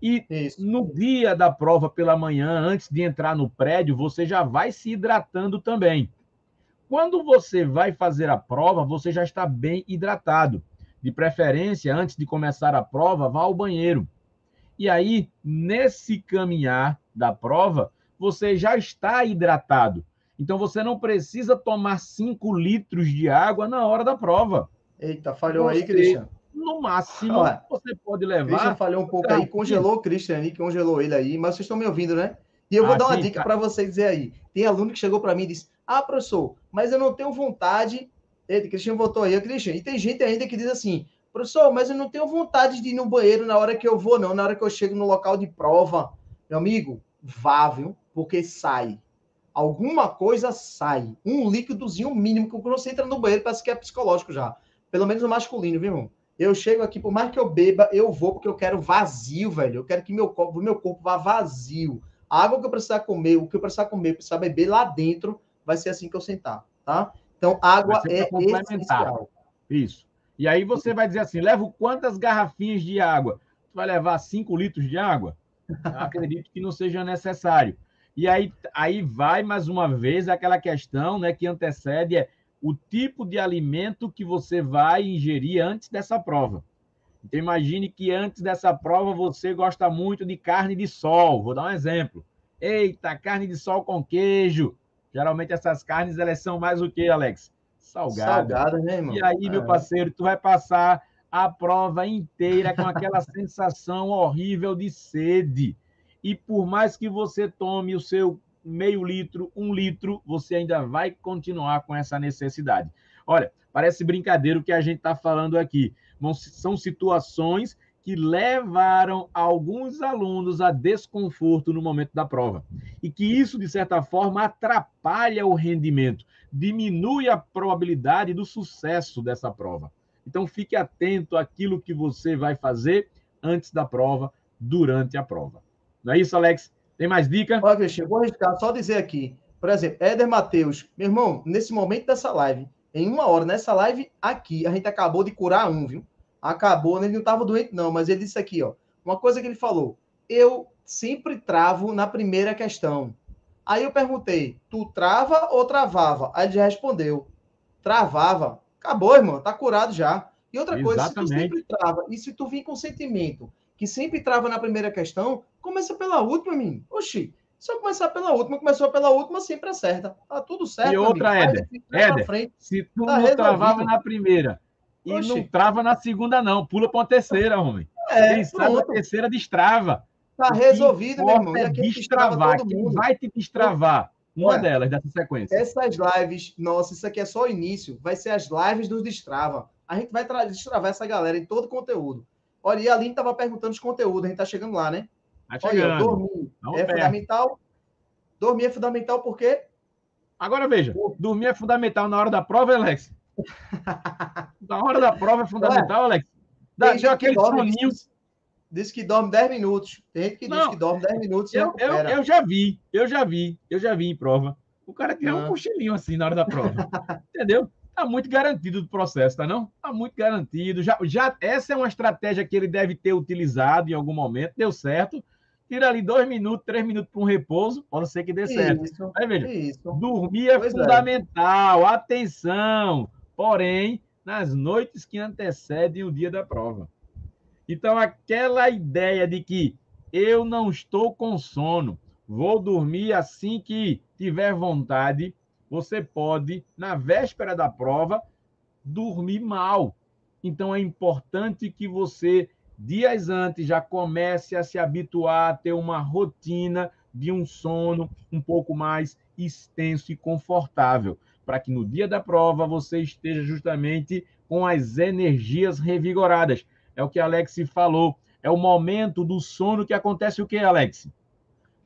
E Isso. no dia da prova pela manhã, antes de entrar no prédio, você já vai se hidratando também. Quando você vai fazer a prova, você já está bem hidratado. De preferência, antes de começar a prova, vá ao banheiro. E aí, nesse caminhar da prova, você já está hidratado. Então você não precisa tomar 5 litros de água na hora da prova. Eita, falhou você, aí, Cristian. No máximo, Olha, você pode levar. Christian falhou um pouco aí, congelou o Cristian aí, congelou ele aí, mas vocês estão me ouvindo, né? E eu vou ah, dar uma sim, dica tá. para vocês dizer aí. Tem aluno que chegou para mim e disse: Ah, professor, mas eu não tenho vontade. Ele, Cristian voltou aí, Cristian. E tem gente ainda que diz assim: Professor, mas eu não tenho vontade de ir no banheiro na hora que eu vou, não, na hora que eu chego no local de prova. Meu amigo, vá, viu? porque sai. Alguma coisa sai. Um líquidozinho mínimo, que quando você entra no banheiro, parece que é psicológico já. Pelo menos o masculino, viu, irmão? Eu chego aqui, por mais que eu beba, eu vou porque eu quero vazio, velho. Eu quero que meu corpo, meu corpo vá vazio. A água que eu precisar comer, o que eu precisar comer, precisar beber lá dentro, vai ser assim que eu sentar, tá? Então, água é essencial. Isso. E aí você vai dizer assim, levo quantas garrafinhas de água? Tu vai levar 5 litros de água? Eu acredito que não seja necessário. E aí, aí vai mais uma vez aquela questão né, que antecede é o tipo de alimento que você vai ingerir antes dessa prova. Então, imagine que antes dessa prova você gosta muito de carne de sol. Vou dar um exemplo. Eita, carne de sol com queijo. Geralmente essas carnes elas são mais o que, Alex? Salgadas. Salgada, né, irmão? E aí, meu é. parceiro, tu vai passar a prova inteira com aquela sensação horrível de sede. e por mais que você tome o seu meio litro, um litro, você ainda vai continuar com essa necessidade. Olha, parece brincadeira o que a gente está falando aqui. São situações que levaram alguns alunos a desconforto no momento da prova. E que isso, de certa forma, atrapalha o rendimento, diminui a probabilidade do sucesso dessa prova. Então, fique atento àquilo que você vai fazer antes da prova, durante a prova. Não é isso, Alex? Tem mais dica? Olha, Cristian, vou arriscar só dizer aqui. Por exemplo, Éder Matheus, meu irmão, nesse momento dessa live, em uma hora, nessa live aqui, a gente acabou de curar um, viu? Acabou, ele não estava doente, não, mas ele disse aqui, ó. Uma coisa que ele falou: eu sempre travo na primeira questão. Aí eu perguntei, tu trava ou travava? Aí ele já respondeu, travava. Acabou, irmão, tá curado já. E outra coisa, Exatamente. se tu sempre trava, e se tu vir com sentimento que sempre trava na primeira questão, começa pela última, menino. Oxi, se eu começar pela última, começou pela última, sempre acerta. Tá tudo certo. E outra. Éder, Éder frente, se tu tá não resolvido. travava na primeira e Oxi. não trava na segunda, não, pula para uma terceira, homem. É, Quem a terceira destrava. Tá resolvido, meu irmão. É destravar. Quem vai te destravar? Uma delas, dessa sequência. Essas lives, nossa, isso aqui é só o início. Vai ser as lives dos Destrava. A gente vai destravar essa galera em todo o conteúdo. Olha, e a Aline estava perguntando os conteúdos, a gente está chegando lá, né? Tá chegando. Olha, dormir Não é fundamental. Dormir é fundamental porque. Agora veja, dormir é fundamental na hora da prova, Alex. na hora da prova é fundamental, Alex. Dá já aquele soninho. Diz que dorme 10 minutos. Tem gente que Não, diz que dorme 10 minutos. Eu, eu, eu, já vi, eu já vi, eu já vi em prova. O cara tem um cochilinho assim na hora da prova. Entendeu? Está muito garantido do processo, tá não? Está muito garantido. Já, já essa é uma estratégia que ele deve ter utilizado em algum momento, deu certo. Tira ali dois minutos, três minutos para um repouso, pode ser que dê certo. Isso, Aí, veja, isso. dormir é pois é. fundamental, é. atenção. Porém, nas noites que antecedem o dia da prova. Então, aquela ideia de que eu não estou com sono, vou dormir assim que tiver vontade, você pode, na véspera da prova, dormir mal. Então é importante que você, dias antes, já comece a se habituar a ter uma rotina de um sono um pouco mais extenso e confortável, para que no dia da prova você esteja justamente com as energias revigoradas. É o que Alex falou. É o momento do sono que acontece o que, Alex?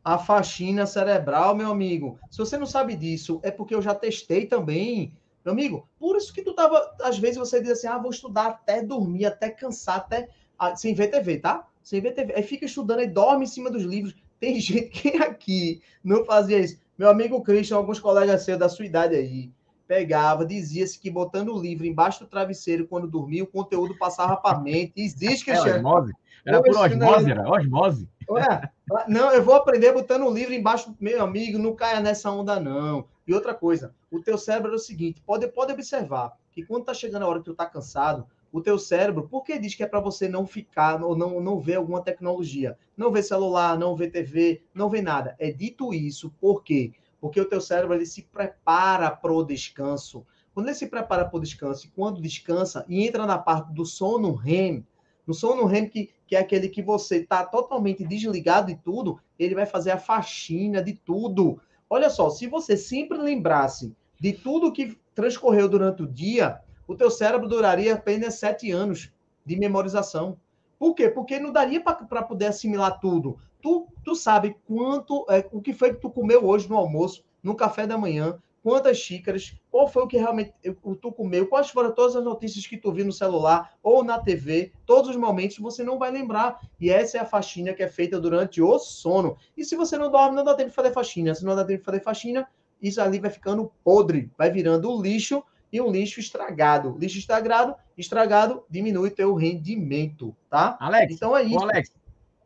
A faxina cerebral, meu amigo. Se você não sabe disso, é porque eu já testei também. Meu amigo, por isso que tu tava. Às vezes você diz assim: ah, vou estudar até dormir, até cansar, até. Ah, sem ver TV, tá? Sem ver TV. Aí fica estudando e dorme em cima dos livros. Tem gente que aqui não fazia isso. Meu amigo Christian, alguns colegas seus da sua idade aí, pegava, dizia-se que botando o livro embaixo do travesseiro quando dormia, o conteúdo passava para a mente. Existe, é, Cristiano. É, osmose. Era por osmose, era osmose. Ué, não, eu vou aprender botando o livro embaixo, meu amigo, não caia nessa onda, não. E outra coisa, o teu cérebro é o seguinte, pode, pode observar que quando tá chegando a hora que tu tá cansado, o teu cérebro, por que diz que é para você não ficar ou não, não ver alguma tecnologia? Não ver celular, não ver TV, não ver nada. É dito isso, por quê? Porque o teu cérebro ele se prepara para o descanso. Quando ele se prepara para o descanso e quando descansa e entra na parte do sono REM, no sono REM que que é aquele que você está totalmente desligado de tudo, ele vai fazer a faxina de tudo. Olha só, se você sempre lembrasse de tudo que transcorreu durante o dia, o teu cérebro duraria apenas sete anos de memorização. Por quê? Porque não daria para poder assimilar tudo. Tu, tu sabe quanto, é, o que foi que tu comeu hoje no almoço, no café da manhã, quantas xícaras, qual foi o que realmente tu comeu, quais foram todas as notícias que tu viu no celular ou na TV, todos os momentos você não vai lembrar. E essa é a faxina que é feita durante o sono. E se você não dorme, não dá tempo de fazer faxina. Se não dá tempo de fazer faxina, isso ali vai ficando podre, vai virando lixo e um lixo estragado. Lixo estragado, estragado diminui teu rendimento, tá? Alex, então é isso. Alex,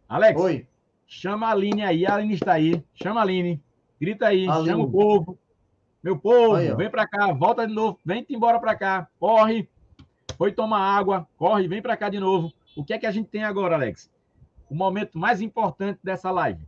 Alex, Oi. chama a Aline aí, a Aline está aí. Chama a Aline, grita aí, Aline. chama o povo. Meu povo, Aí, vem para cá, volta de novo, vem embora para cá, corre, foi tomar água, corre, vem para cá de novo. O que é que a gente tem agora, Alex? O momento mais importante dessa live.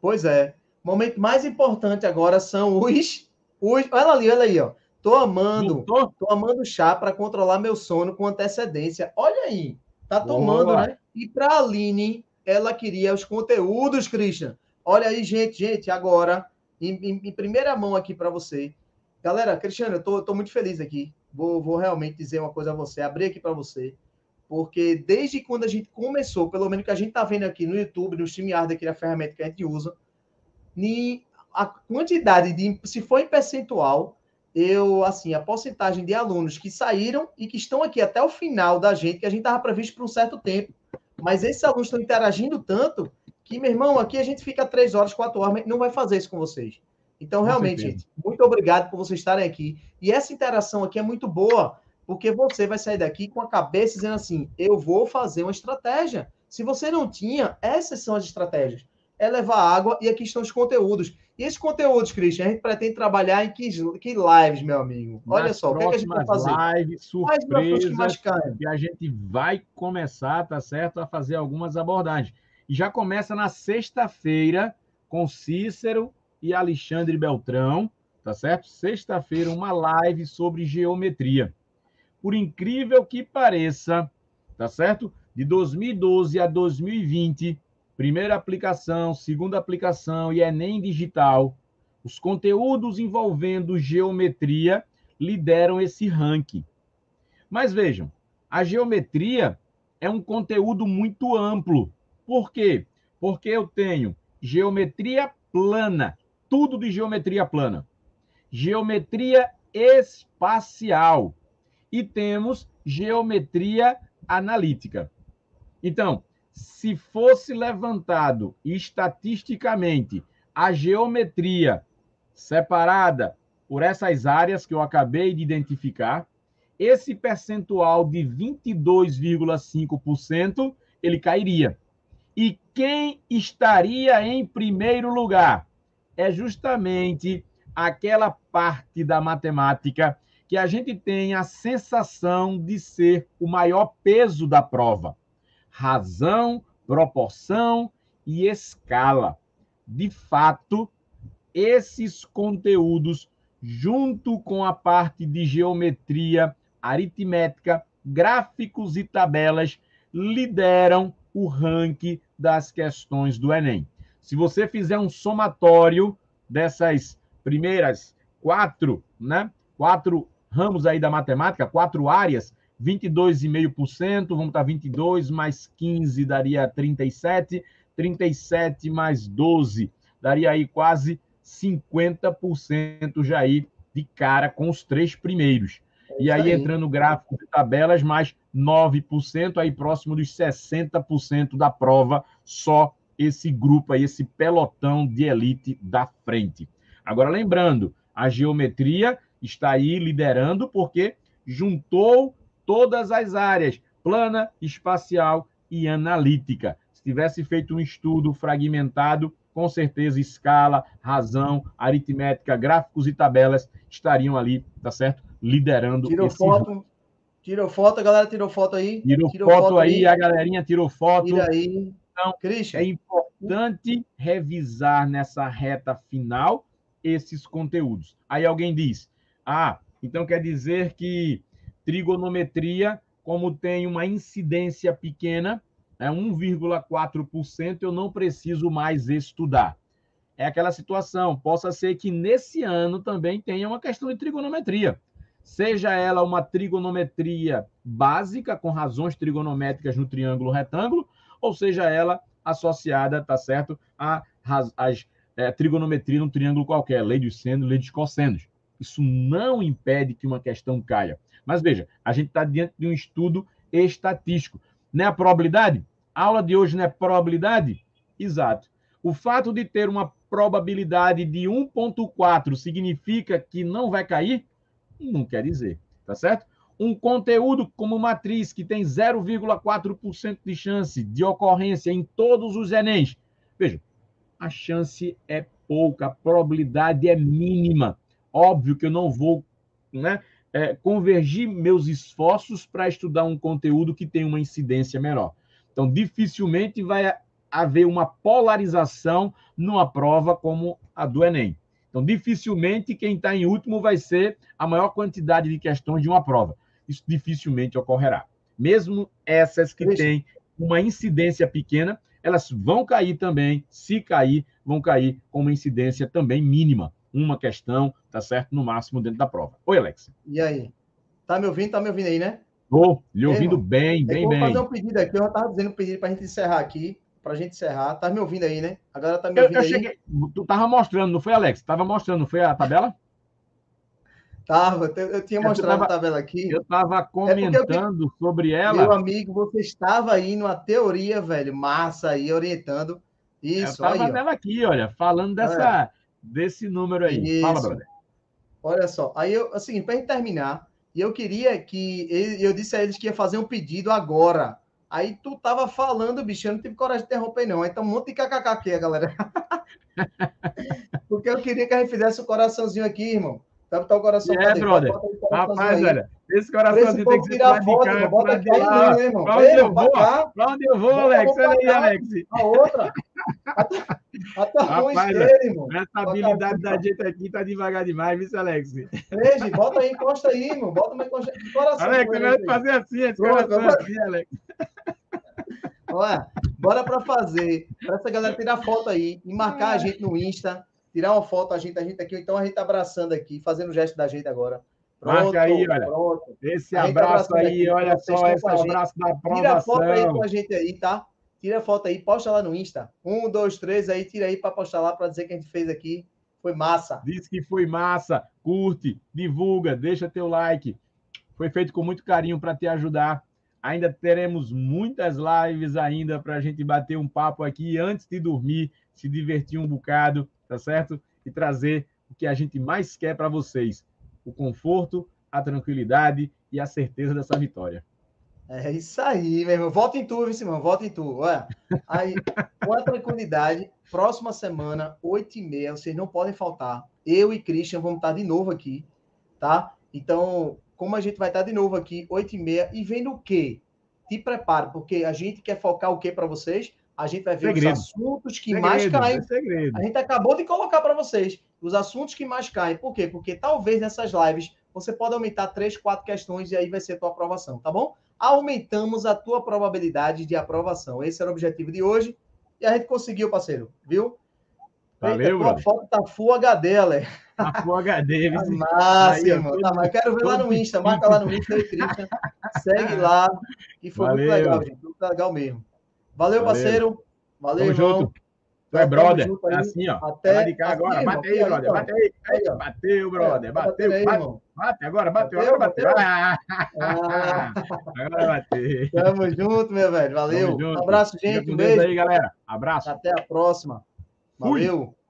Pois é. O momento mais importante agora são os. os olha ali, olha aí, ó. Tô amando. Tô, tô amando chá para controlar meu sono com antecedência. Olha aí. Tá tomando, Boa. né? E para Aline, ela queria os conteúdos, Christian. Olha aí, gente, gente, agora, em, em, em primeira mão aqui para você. Galera, Cristiano, eu tô, tô muito feliz aqui. Vou, vou realmente dizer uma coisa a você, abrir aqui para você. Porque desde quando a gente começou, pelo menos que a gente tá vendo aqui no YouTube, no StreamYard, aqui a ferramenta que a gente usa, a quantidade de, se for em percentual, eu, assim, a porcentagem de alunos que saíram e que estão aqui até o final da gente, que a gente estava previsto por um certo tempo. Mas esses alunos estão interagindo tanto que, meu irmão, aqui a gente fica três horas, quatro horas, não vai fazer isso com vocês. Então, realmente, gente, muito obrigado por vocês estarem aqui. E essa interação aqui é muito boa, porque você vai sair daqui com a cabeça dizendo assim: eu vou fazer uma estratégia. Se você não tinha, essas são as estratégias. É levar água e aqui estão os conteúdos. E esses conteúdos, Christian, a gente pretende trabalhar em que, que lives, meu amigo? Olha Nas só, o que, é que, a gente vai fazer? Lives, surpresas, que a gente vai começar, tá certo, a fazer algumas abordagens. E já começa na sexta-feira com Cícero e Alexandre Beltrão, tá certo? Sexta-feira, uma live sobre geometria. Por incrível que pareça, tá certo? De 2012 a 2020, primeira aplicação, segunda aplicação e Enem Digital, os conteúdos envolvendo geometria lideram esse ranking. Mas vejam, a geometria é um conteúdo muito amplo. Por quê? Porque eu tenho geometria plana, tudo de geometria plana, geometria espacial e temos geometria analítica. Então, se fosse levantado estatisticamente a geometria separada por essas áreas que eu acabei de identificar, esse percentual de 22,5% ele cairia. E quem estaria em primeiro lugar? É justamente aquela parte da matemática que a gente tem a sensação de ser o maior peso da prova razão, proporção e escala. De fato, esses conteúdos, junto com a parte de geometria, aritmética, gráficos e tabelas, lideram o ranking das questões do Enem. Se você fizer um somatório dessas primeiras quatro, né? Quatro ramos aí da matemática, quatro áreas, 22,5%, vamos estar 22 mais 15 daria 37, 37 mais 12 daria aí quase 50% já aí de cara com os três primeiros. E aí, aí, entrando no gráfico de tabelas, mais 9%, aí próximo dos 60% da prova, só esse grupo aí, esse pelotão de elite da frente. Agora, lembrando, a geometria está aí liderando porque juntou todas as áreas, plana, espacial e analítica. Se tivesse feito um estudo fragmentado, com certeza escala, razão, aritmética, gráficos e tabelas estariam ali, tá certo? Liderando tirou esse foto, Tirou foto, a galera tirou foto aí. Tirou, tirou foto, foto aí, aí, a galerinha tirou foto. Tira aí. Então, Christian. é importante revisar nessa reta final esses conteúdos. Aí alguém diz: "Ah, então quer dizer que trigonometria, como tem uma incidência pequena, é 1,4%, eu não preciso mais estudar. É aquela situação, possa ser que nesse ano também tenha uma questão de trigonometria. Seja ela uma trigonometria básica, com razões trigonométricas no triângulo retângulo, ou seja ela associada, tá certo, a, as, é, trigonometria num triângulo qualquer, lei dos senos, lei dos cossenos. Isso não impede que uma questão caia. Mas veja, a gente está diante de um estudo estatístico. Não é a probabilidade? A aula de hoje não é probabilidade? Exato. O fato de ter uma probabilidade de 1,4 significa que não vai cair? Não quer dizer, tá certo? Um conteúdo como matriz que tem 0,4% de chance de ocorrência em todos os Enems. Veja, a chance é pouca, a probabilidade é mínima. Óbvio que eu não vou né, é, convergir meus esforços para estudar um conteúdo que tem uma incidência menor. Então, dificilmente vai haver uma polarização numa prova como a do Enem. Então, dificilmente quem está em último vai ser a maior quantidade de questões de uma prova. Isso dificilmente ocorrerá. Mesmo essas que têm uma incidência pequena, elas vão cair também. Se cair, vão cair com uma incidência também mínima. Uma questão, tá certo? No máximo dentro da prova. Oi, Alex. E aí? Tá me ouvindo? Tá me ouvindo aí, né? Tô, lhe ouvindo bem, é bem, bem. Vou fazer um pedido aqui. Eu já tava dizendo um pedido pra gente encerrar aqui. Pra gente encerrar. Tá me ouvindo aí, né? Agora tá me ouvindo eu, eu aí. Cheguei... Tu tava mostrando, não foi, Alex? Tava mostrando, não foi a tabela? Tava, eu tinha mostrado tava, a tabela aqui. Eu estava comentando é eu, sobre ela. Meu amigo, você estava aí numa teoria, velho, massa aí, orientando. Isso, eu estava nela aqui, olha, falando dessa, é. desse número aí. Isso. Fala, brother. Olha só, aí eu, assim, para gente terminar, e eu queria que eu disse a eles que ia fazer um pedido agora. Aí tu tava falando, bicho, eu não tive coragem de interromper, não. Então, um monte de kkk aqui, galera. Porque eu queria que a gente fizesse o coraçãozinho aqui, irmão. Tá, tá o coração. É, brother. Rapaz, olha, esse coraçãozinho tem que ser pra foto, cá, bota aqui aí, irmão? Pra onde eu vou? Pra onde eu vou, Alex? Olha aí, Alex. A outra. Rapaz, dele, irmão. Essa habilidade da gente aqui tá devagar demais, viu, Alex? Veja, bota aí, encosta aí, irmão. Bota uma encosta de coração. Alex, você vai fazer assim, esse coração assim, Alex. Olha, bora para fazer. Para essa galera tirar foto aí e marcar a gente no Insta tirar uma foto, a gente, a gente aqui, então a gente tá abraçando aqui, fazendo o gesto da gente agora. Pronto, Marca aí, olha. Pronto. Esse abraço tá aí, aqui, olha só, esse abraço da aprovação. Tira a foto aí com a gente aí, tá? Tira a foto aí, posta lá no Insta. Um, dois, três aí, tira aí para postar lá para dizer que a gente fez aqui. Foi massa. Diz que foi massa. Curte, divulga, deixa teu like. Foi feito com muito carinho para te ajudar. Ainda teremos muitas lives ainda para a gente bater um papo aqui antes de dormir, se divertir um bocado tá certo? E trazer o que a gente mais quer para vocês: o conforto, a tranquilidade e a certeza dessa vitória. É isso aí, meu irmão. Volta em tu, viu, Simão? Volta em tu. Olha, aí, com a tranquilidade, próxima semana, 8h30, vocês não podem faltar. Eu e Christian vamos estar de novo aqui, tá? Então, como a gente vai estar de novo aqui, 8h30, e vendo o quê? Te prepare, porque a gente quer focar o quê para vocês? A gente vai ver segredo. os assuntos que segredo, mais caem. É a gente acabou de colocar para vocês os assuntos que mais caem. Por quê? Porque talvez nessas lives você pode aumentar três, quatro questões e aí vai ser a tua aprovação, tá bom? Aumentamos a tua probabilidade de aprovação. Esse era o objetivo de hoje e a gente conseguiu, parceiro, viu? Valeu, Eita, A foto tá Full HD, Ale. Tá Full HD, viu? Máximo. Tá, mas quero ver lá no Insta. Marca lá no Insta Christian. Segue lá. E foi Valeu. muito legal, gente. Muito legal mesmo. Valeu, Valeu. parceiro. Valeu, Tamo irmão. junto. Tu é brother. É assim, ó. Até de cá agora. Assim, bate aí, brother. Bate aí. bateu, brother. Bateu. Aí, bate, bate agora, bateu. Agora bateu. Ah, agora bateu. Tamo junto, meu velho. Valeu. Um abraço, gente. Um beijo. aí, galera. Abraço. Até a próxima. Valeu. Fui.